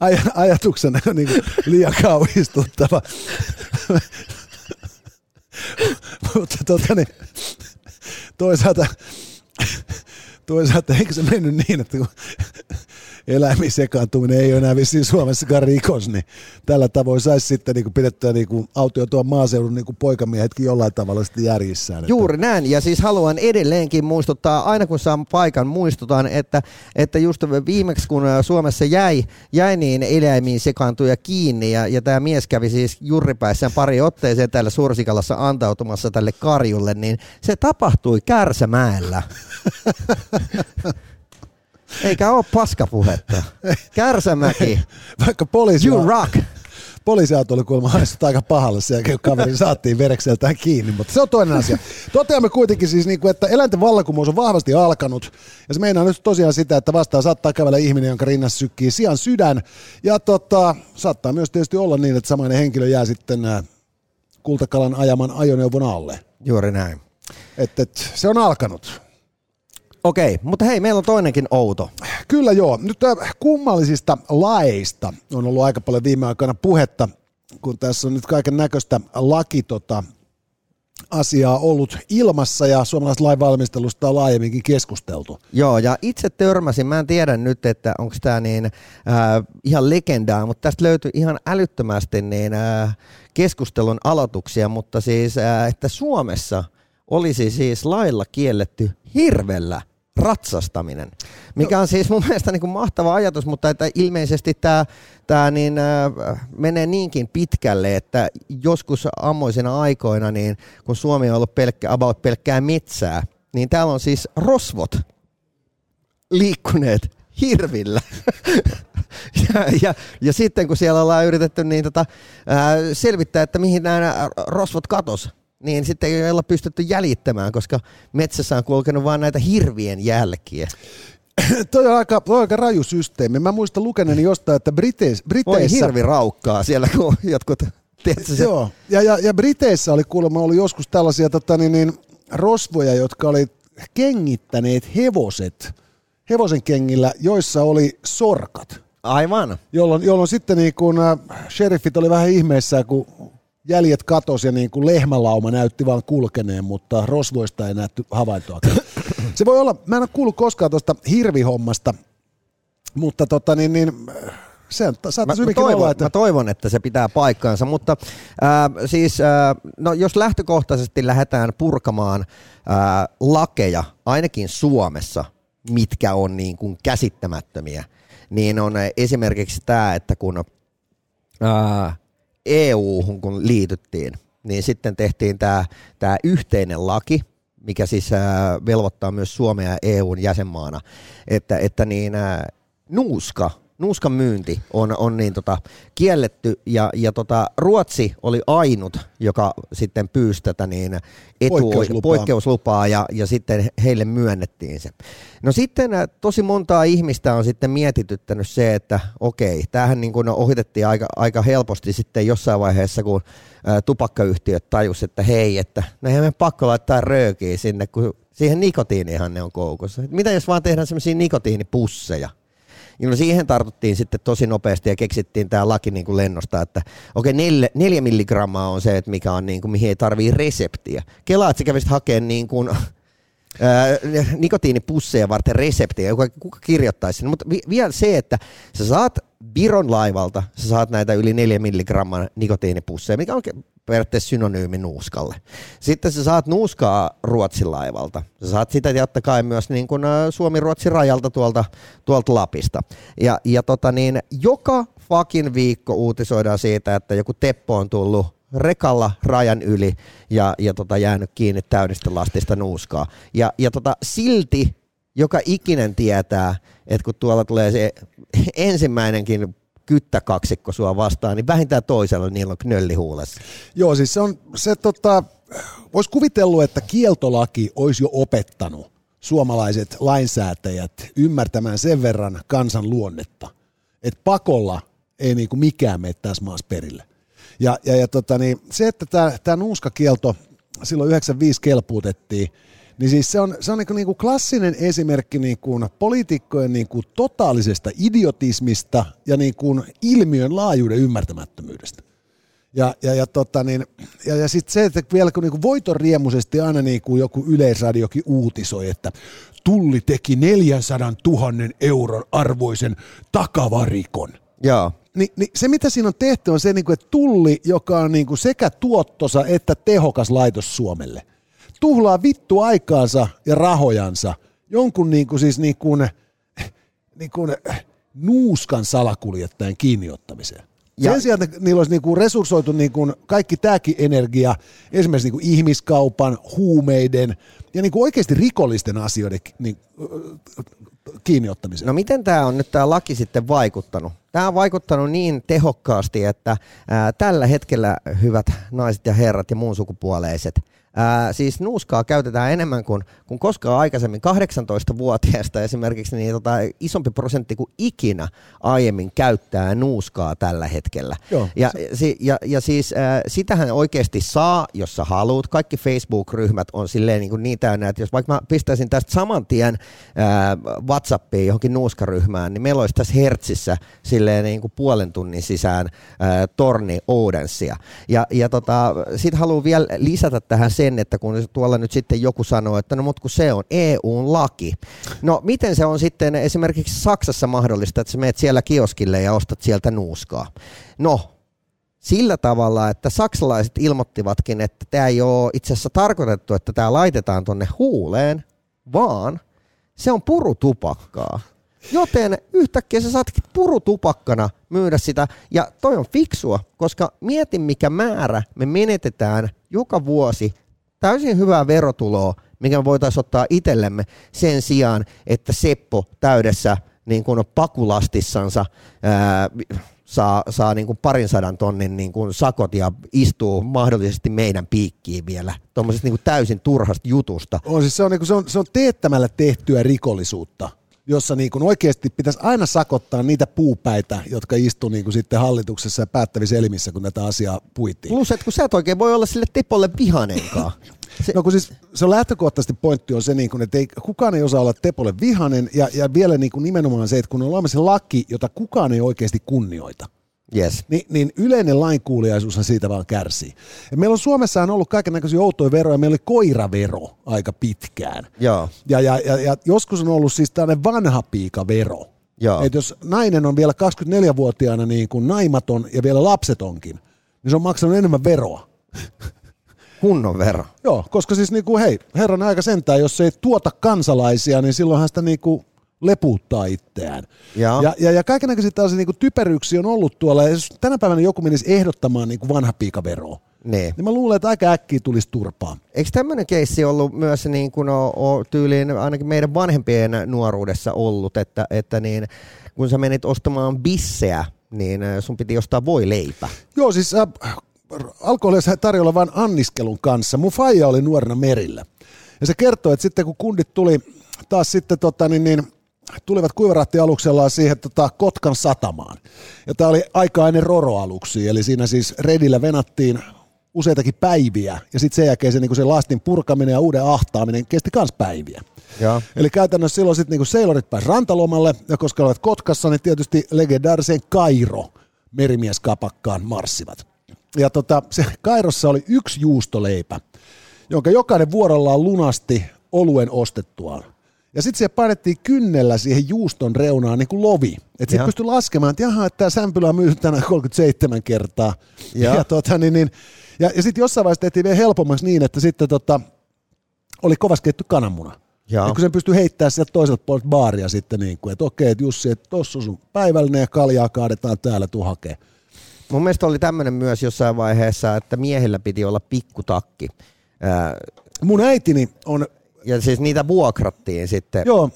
aj, ajatuksena niinku, liian kauhistuttava. Mutta tota, niin, toisaalta, toisaalta eikö se mennyt niin, että kun eläimiin sekaantuminen ei ole enää vissiin Suomessakaan rikos, niin tällä tavoin saisi sitten niin kuin pidettyä niin kuin autiotua maaseudun niin kuin poikamiehetkin jollain tavalla sitten järjissään. Juuri näin, ja siis haluan edelleenkin muistuttaa, aina kun saan paikan, muistutan, että, että just viimeksi kun Suomessa jäi, jäi niin eläimiin sekaantuja kiinni, ja, ja tämä mies kävi siis jurripäissään pari otteeseen täällä Sursikalassa antautumassa tälle karjulle, niin se tapahtui Kärsämäellä. Eikä ole paskapuhetta. Kärsämäki. Vaikka poliisi You rock. Poliisiauto oli kuulemma haistut aika pahalle jälkeen, kun kaveri saatiin verekseltään kiinni, mutta se on toinen asia. Toteamme kuitenkin siis, niin kuin, että eläinten vallankumous on vahvasti alkanut, ja se meinaa nyt tosiaan sitä, että vastaan saattaa kävellä ihminen, jonka rinnassa sykkii sian sydän, ja tota, saattaa myös tietysti olla niin, että samainen henkilö jää sitten äh, kultakalan ajaman ajoneuvon alle. Juuri näin. Et, et, se on alkanut. Okei, mutta hei, meillä on toinenkin outo. Kyllä joo. Nyt kummallisista laeista on ollut aika paljon viime aikoina puhetta, kun tässä on nyt kaiken näköistä laki tota, asiaa ollut ilmassa ja suomalaisesta lainvalmistelusta on laajemminkin keskusteltu. Joo, ja itse törmäsin, mä en tiedä nyt, että onko tämä niin, äh, ihan legendaa, mutta tästä löytyi ihan älyttömästi niin, äh, keskustelun aloituksia, mutta siis, äh, että Suomessa olisi siis lailla kielletty hirvellä ratsastaminen, mikä on siis mun mielestä niin kuin mahtava ajatus, mutta että ilmeisesti tämä, tämä niin, äh, menee niinkin pitkälle, että joskus ammoisina aikoina, niin kun Suomi on ollut pelkkä, about pelkkää metsää, niin täällä on siis rosvot liikkuneet hirvillä. ja, ja, ja sitten kun siellä ollaan yritetty niin tota, ää, selvittää, että mihin nämä rosvot katos, niin sitten ei olla pystytty jäljittämään, koska metsässä on kulkenut vain näitä hirvien jälkiä. toi, on aika, toi on aika raju systeemi. Mä muistan lukeneeni jostain, että Briteis, Briteissä... Voi hirvi raukkaa siellä, kun jotkut... Tiedätkö, se... Joo, ja, ja, ja Briteissä oli kuulemma ollut joskus tällaisia tota, niin, niin, rosvoja, jotka oli kengittäneet hevoset hevosen kengillä, joissa oli sorkat. Aivan. Jolloin, jolloin sitten niin kun, äh, sheriffit oli vähän ihmeessä, kun jäljet katosi ja niin kuin lehmälauma näytti vaan kulkeneen, mutta rosvoista ei näytty havaintoa. Se voi olla, mä en ole kuullut koskaan tuosta hirvihommasta, mutta tota niin, niin se mä, mä, toivon, olla, että... mä toivon, että se pitää paikkaansa, mutta äh, siis äh, no, jos lähtökohtaisesti lähdetään purkamaan äh, lakeja, ainakin Suomessa, mitkä on niin kuin käsittämättömiä, niin on esimerkiksi tämä, että kun äh, EU-hun kun liityttiin, niin sitten tehtiin tämä, tämä yhteinen laki, mikä siis velvoittaa myös Suomea EUn jäsenmaana, että, että niin, nuuska nuuskan myynti on, on niin tota, kielletty ja, ja tota, Ruotsi oli ainut, joka sitten pyysi tätä niin etu, poikkeuslupaa, poikkeuslupaa ja, ja sitten heille myönnettiin se. No sitten äh, tosi montaa ihmistä on sitten mietityttänyt se, että okei, tämähän niin kuin ohitettiin aika, aika helposti sitten jossain vaiheessa, kun ä, äh, tupakkayhtiöt tajus, että hei, että no eihän me pakko laittaa röökiä sinne, kun siihen nikotiinihan ne on koukussa. Mitä jos vaan tehdään semmoisia nikotiinipusseja? No siihen tartuttiin sitten tosi nopeasti ja keksittiin tämä laki niin kuin lennosta, että okei, neljä, neljä milligrammaa on se, että mikä on niin kuin, mihin ei tarvii reseptiä. Kelaa, että sä kävisit hakemaan niin kuin, ää, nikotiinipusseja varten reseptiä, kuka, kuka kirjoittaisi sen. Mutta vi, vielä se, että sä saat Viron laivalta, sä saat näitä yli 4 milligramman nikotiinipusseja, mikä on periaatteessa synonyymi nuuskalle. Sitten sä saat nuuskaa Ruotsin laivalta. Sä saat sitä totta kai myös niin kuin Suomi-Ruotsin rajalta tuolta, tuolta Lapista. Ja, ja tota niin, joka fucking viikko uutisoidaan siitä, että joku Teppo on tullut rekalla rajan yli ja, ja tota, jäänyt kiinni täydistä lastista nuuskaa. Ja, ja tota, silti joka ikinen tietää, että kun tuolla tulee se ensimmäinenkin kyttäkaksikko sua vastaan, niin vähintään toisella niillä on knölli huulessa. Joo, siis se on se tota, voisi kuvitellut, että kieltolaki olisi jo opettanut suomalaiset lainsäätäjät ymmärtämään sen verran kansan luonnetta, että pakolla ei niinku mikään mene tässä maassa perille. Ja, ja, ja tota, niin, se, että tämä nuuskakielto silloin 95 kelpuutettiin, niin siis se on, se on niin kuin, niin kuin klassinen esimerkki niin kuin poliitikkojen niin kuin totaalisesta idiotismista ja niin kuin ilmiön laajuuden ymmärtämättömyydestä. Ja, ja, ja, tota niin, ja, ja sitten se, että vielä kun niin voitonriemuisesti aina niin kuin joku yleisradiokin uutisoi, että Tulli teki 400 000 euron arvoisen takavarikon. Joo. Ni, niin se, mitä siinä on tehty, on se, niin kuin, että Tulli, joka on niin kuin sekä tuottosa että tehokas laitos Suomelle, tuhlaa vittu aikaansa ja rahojansa jonkun niin kuin, siis niin kuin, niin kuin, nuuskan salakuljettajan kiinniottamiseen. Ja, Sen sijaan, että niillä olisi niinku resurssoitu niinku kaikki tämäkin energia esimerkiksi niinku ihmiskaupan, huumeiden ja niinku oikeasti rikollisten asioiden niin, kiinniottamiseen. No miten tämä on nyt tämä laki sitten vaikuttanut? Tämä on vaikuttanut niin tehokkaasti, että ää, tällä hetkellä hyvät naiset ja herrat ja muun sukupuoleiset – Ää, siis nuuskaa käytetään enemmän kuin, kuin koskaan aikaisemmin. 18-vuotiaista esimerkiksi niin tota, isompi prosentti kuin ikinä aiemmin käyttää nuuskaa tällä hetkellä. Joo, ja, si, ja, ja siis ää, sitähän oikeasti saa, jos sä haluat. Kaikki Facebook-ryhmät on silleen niin, kuin niin täynnä, että jos vaikka mä pistäisin tästä saman tien ää, Whatsappiin johonkin nuuskaryhmään, niin meillä olisi tässä Hertsissä silleen niin kuin puolen tunnin sisään ää, torni Oudensia. Ja, ja tota, sitten haluan vielä lisätä tähän se, sen, että kun tuolla nyt sitten joku sanoo, että no mutta kun se on EUn laki. No miten se on sitten esimerkiksi Saksassa mahdollista, että sä menet siellä kioskille ja ostat sieltä nuuskaa? No, sillä tavalla, että saksalaiset ilmoittivatkin, että tämä ei ole itse asiassa tarkoitettu, että tämä laitetaan tonne huuleen, vaan se on purutupakkaa. Joten yhtäkkiä sä saatkin purutupakkana myydä sitä. Ja toi on fiksua, koska mietin mikä määrä me menetetään joka vuosi täysin hyvää verotuloa, mikä me voitaisiin ottaa itsellemme sen sijaan, että Seppo täydessä niin kuin pakulastissansa ää, saa, saa niin kuin parin sadan tonnin niin kuin sakot ja istuu mahdollisesti meidän piikkiin vielä tuommoisesta niin täysin turhasta jutusta. On, siis se, on, niin kuin, se, on, se on teettämällä tehtyä rikollisuutta jossa niin kuin oikeasti pitäisi aina sakottaa niitä puupäitä, jotka istuu niin kuin sitten hallituksessa ja päättävissä elimissä, kun tätä asiaa puitiin. Plus, että kun sä et oikein voi olla sille Tepolle vihanenkaan. Se, no kun siis se on lähtökohtaisesti pointti on se, niin kuin, että ei, kukaan ei osaa olla Tepolle vihanen ja, ja vielä niin kuin nimenomaan se, että kun on olemassa laki, jota kukaan ei oikeasti kunnioita. Yes. Ni, niin yleinen lainkuuliaisuushan siitä vaan kärsii. Ja meillä on Suomessa on ollut kaiken näköisiä outoja veroja. Meillä oli koiravero aika pitkään. Joo. Ja, ja, ja, ja joskus on ollut siis tällainen vanha piikavero. Joo. Et jos nainen on vielä 24-vuotiaana niin kuin naimaton ja vielä lapsetonkin, niin se on maksanut enemmän veroa. Kunnon vero. Joo, koska siis niin kuin, hei, herran aika sentään, jos se ei tuota kansalaisia, niin silloinhan sitä niin kuin lepuuttaa itseään. Ja, ja, ja, ja kaikenlaisia tällaisia niin typeryksiä on ollut tuolla. Ja jos tänä päivänä joku menisi ehdottamaan niin vanha piikaveroa, niin. niin mä luulen, että aika äkkiä tulisi turpaa. Eikö tämmöinen keissi ollut myös niin kuin o, o, tyyliin ainakin meidän vanhempien nuoruudessa ollut, että, että niin, kun sä menit ostamaan bisseä, niin sun piti ostaa voi leipä. Joo, siis äh, alkoholia tarjolla vain anniskelun kanssa. Mun faija oli nuorena merillä. Ja se kertoi, että sitten kun kundit tuli taas sitten tota, niin, niin, tulivat kuivarattialuksellaan siihen tota, Kotkan satamaan. Ja tämä oli aika ennen Roro-aluksia, eli siinä siis redillä venattiin useitakin päiviä, ja sitten sen jälkeen se, niin se lastin purkaminen ja uuden ahtaaminen kesti myös päiviä. Ja. Eli käytännössä silloin sitten niin seilorit pääsivät rantalomalle, ja koska olivat Kotkassa, niin tietysti legendaariseen Kairo merimieskapakkaan marssivat. Ja tota, se Kairossa oli yksi juustoleipä, jonka jokainen vuorollaan lunasti oluen ostettuaan. Ja sitten se painettiin kynnellä siihen juuston reunaan niin kuin lovi. Että sitten pystyi laskemaan, että jaha, että tämä sämpylä on myyty tänään 37 kertaa. Ja, ja, tota, niin, niin, ja, ja sitten jossain vaiheessa tehtiin vielä helpommaksi niin, että sitten tota, oli kovasti keitty kananmuna. Ja. kun sen pystyy heittämään sieltä toiselta puolelta baaria sitten niin kuin, että okei, että Jussi, että tossa on sun päivällinen ja kaljaa kaadetaan täällä, tuu hakee. Mun mielestä oli tämmöinen myös jossain vaiheessa, että miehellä piti olla pikkutakki. Ää... Mun äitini on ja siis niitä vuokrattiin sitten. Joo.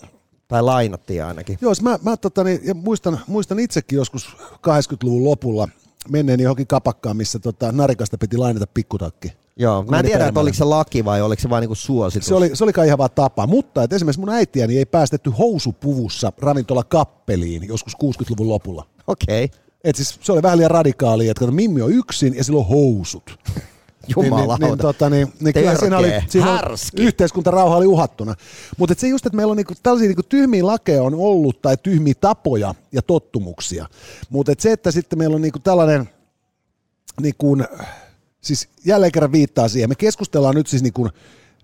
Tai lainattiin ainakin. Joo, siis mä, mä totani, ja muistan, muistan itsekin joskus 80-luvun lopulla menneen johonkin kapakkaan, missä tota, narikasta piti lainata pikkutakki. Joo, mä en tiedä, että oliko se laki vai oliko se vain niinku suositus. Se oli, se oli kai ihan vaan tapa, mutta että esimerkiksi mun äitiäni ei päästetty housupuvussa ravintola kappeliin joskus 60-luvun lopulla. Okei. Okay. Et siis se oli vähän liian radikaali, että kato, Mimmi on yksin ja sillä on housut. Jumalauta. Niin, niin, tota, niin, niin kyllä siinä oli, siinä oli yhteiskuntarauha oli uhattuna. Mutta se just, että meillä on niinku, tällaisia niinku tyhmiä lakeja on ollut tai tyhmiä tapoja ja tottumuksia. Mutta et se, että sitten meillä on niinku tällainen, niinku, siis jälleen kerran viittaa siihen, me keskustellaan nyt siis niinku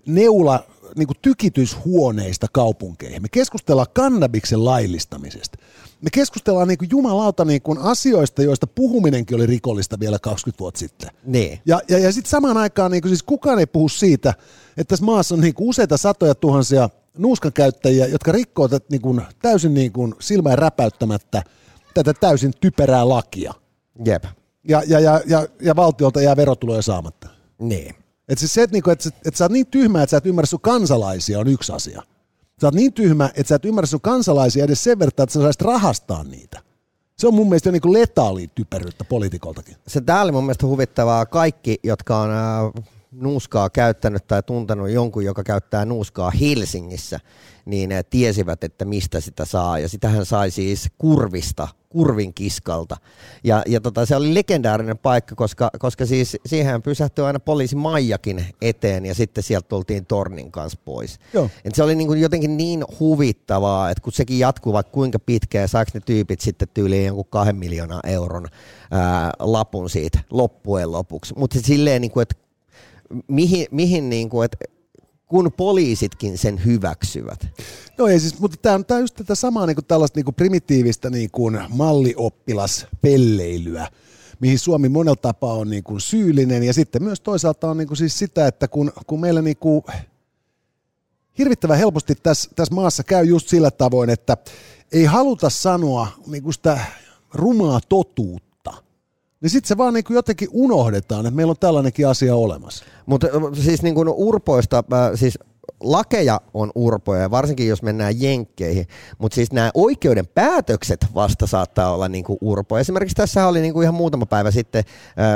neula, niinku tykityshuoneista kaupunkeihin. Me keskustellaan kannabiksen laillistamisesta. Me keskustellaan niin kuin jumalauta niin kuin asioista, joista puhuminenkin oli rikollista vielä 20 vuotta sitten. Niin. Ja, ja, ja sitten samaan aikaan niin kuin siis kukaan ei puhu siitä, että tässä maassa on niin kuin useita satoja tuhansia nuuskan käyttäjiä, jotka rikkoo tätä niin kuin täysin niin kuin silmään räpäyttämättä tätä täysin typerää lakia. Jep. Ja, ja, ja, ja, ja valtiolta jää verotuloja saamatta. Niin. Et siis se, että, niinku, että, että sä oot niin tyhmä, että sä et ymmärrä sun kansalaisia, on yksi asia. Sä oot niin tyhmä, että sä et ymmärrä sun kansalaisia edes sen verran, että sä saisit rahastaa niitä. Se on mun mielestä jo niin letaali typeryyttä poliitikoltakin. Se tää oli mun mielestä huvittavaa. Kaikki, jotka on äh, nuuskaa käyttänyt tai tuntenut jonkun, joka käyttää nuuskaa Helsingissä, niin tiesivät, että mistä sitä saa. Ja sitähän sai siis kurvista, kurvin kiskalta. Ja, ja tota, se oli legendaarinen paikka, koska, koska siis siihen pysähtyi aina poliisi Maijakin eteen ja sitten sieltä tultiin tornin kanssa pois. Joo. Et se oli niin kuin jotenkin niin huvittavaa, että kun sekin jatkuu vaikka kuinka pitkään saako ne tyypit sitten tyyliin jonkun kahden miljoonan euron ää, lapun siitä loppujen lopuksi. Mutta silleen, niin kuin, että mihin, mihin niin kuin, että kun poliisitkin sen hyväksyvät. No ei siis, mutta tämä on, just tätä samaa niin kuin tällaista niin kuin primitiivistä niin kuin mallioppilaspelleilyä, mihin Suomi monella tapaa on niin kuin syyllinen. Ja sitten myös toisaalta on niin kuin siis sitä, että kun, kun meillä niin kuin hirvittävän helposti tässä, tässä maassa käy just sillä tavoin, että ei haluta sanoa niin kuin sitä rumaa totuutta niin sitten se vaan niin kuin jotenkin unohdetaan, että meillä on tällainenkin asia olemassa. Mutta siis niin kuin urpoista, siis lakeja on urpoja, varsinkin jos mennään jenkkeihin, mutta siis nämä oikeuden päätökset vasta saattaa olla niinku urpoja. Esimerkiksi tässä oli niinku ihan muutama päivä sitten,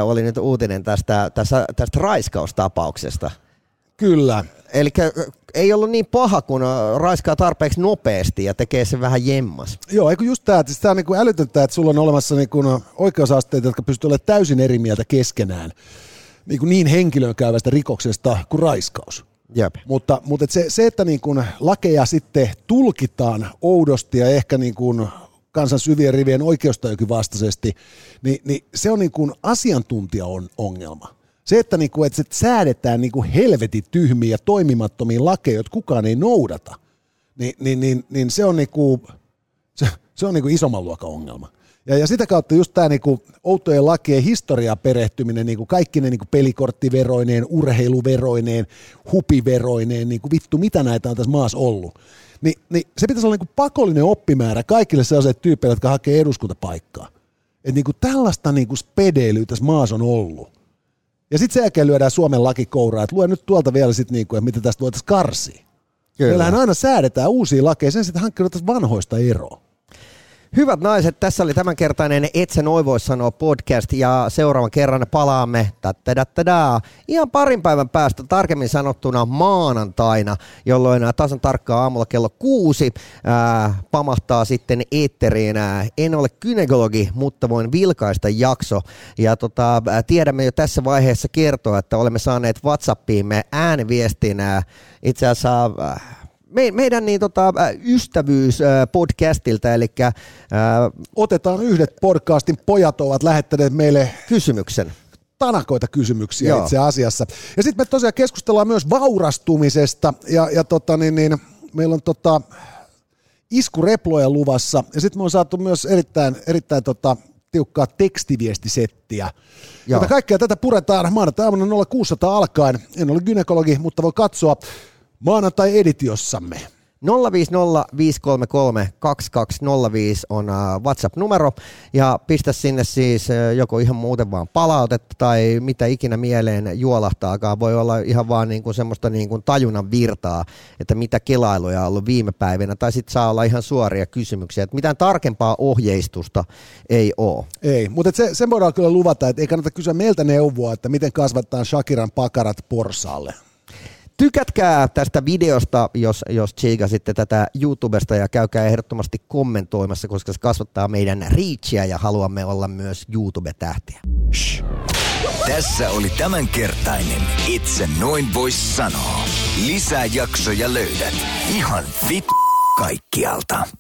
oli nyt uutinen tästä, tästä, tästä raiskaustapauksesta. Kyllä. Eli ei ollut niin paha, kun raiskaa tarpeeksi nopeasti ja tekee sen vähän jemmas. Joo, eikö just tämä, että siis tämä on niin kuin älytöntä, että sulla on olemassa niin kuin oikeusasteita, jotka pystyvät olemaan täysin eri mieltä keskenään niin, kuin niin henkilöön käyvästä rikoksesta kuin raiskaus. Jep. Mutta, mutta se, se, että niin kuin lakeja sitten tulkitaan oudosti ja ehkä niin kuin kansan syvien rivien oikeustajukin vastaisesti, niin, niin se on niin kuin asiantuntija on ongelma. Se, että, niinku, että säädetään niinku helvetin tyhmiä ja toimimattomia lakeja, joita kukaan ei noudata, niin, niin, niin, niin se on, niinku, se, se on niinku isomman luokan ongelma. Ja, ja sitä kautta just tämä niinku outojen lakien historiaa perehtyminen, niinku kaikki ne niinku pelikorttiveroineen, urheiluveroineen, hupiveroineen, niinku vittu mitä näitä on tässä maassa ollut. Ni, niin se pitäisi olla niinku pakollinen oppimäärä kaikille sellaisille tyypeille, jotka hakee eduskuntapaikkaa. Että niinku tällaista niinku spedeilyä tässä maassa on ollut. Ja sitten sen jälkeen lyödään Suomen laki kouraa, että lue nyt tuolta vielä sitten niinku, että miten tästä voitaisiin karsia. Kyllä. Meillähän aina säädetään uusia lakeja, sen sitten hankkiudutaan vanhoista eroa. Hyvät naiset, tässä oli tämänkertainen Et sä noin sanoa podcast ja seuraavan kerran palaamme ihan parin päivän päästä, tarkemmin sanottuna maanantaina, jolloin tasan tarkkaan aamulla kello kuusi ää, pamahtaa sitten eetteriin. Ää, en ole kynekologi, mutta voin vilkaista jakso. Ja tota, tiedämme jo tässä vaiheessa kertoa, että olemme saaneet WhatsAppiimme ääniviestin. Ää, itse asiassa me, meidän niin, tota, ystävyys podcastilta, eli äh, otetaan yhdet podcastin pojat ovat lähettäneet meille kysymyksen tanakoita kysymyksiä Joo. itse asiassa. Ja sitten me tosiaan keskustellaan myös vaurastumisesta ja, ja tota, niin, niin, meillä on tota, iskureploja luvassa ja sitten me on saatu myös erittäin, erittäin tota, tiukkaa tekstiviestisettiä. Jota kaikkea tätä puretaan maanantai-aamuna 0600 alkaen. En ole gynekologi, mutta voi katsoa maanantai-editiossamme. 050 on äh, WhatsApp-numero ja pistä sinne siis äh, joko ihan muuten vaan palautetta tai mitä ikinä mieleen juolahtaakaan. Voi olla ihan vaan niin kuin semmoista niin kuin tajunnan virtaa, että mitä kelailuja on ollut viime päivinä tai sitten saa olla ihan suoria kysymyksiä. Että mitään tarkempaa ohjeistusta ei ole. Ei, mutta se, sen voidaan kyllä luvata, että ei kannata kysyä meiltä neuvoa, että miten kasvattaa Shakiran pakarat porsaalle. Tykätkää tästä videosta, jos, jos sitten tätä YouTubesta ja käykää ehdottomasti kommentoimassa, koska se kasvattaa meidän reachia ja haluamme olla myös YouTube-tähtiä. Shh. Tässä oli tämänkertainen Itse noin vois sanoa. Lisää jaksoja löydät ihan vit kaikkialta.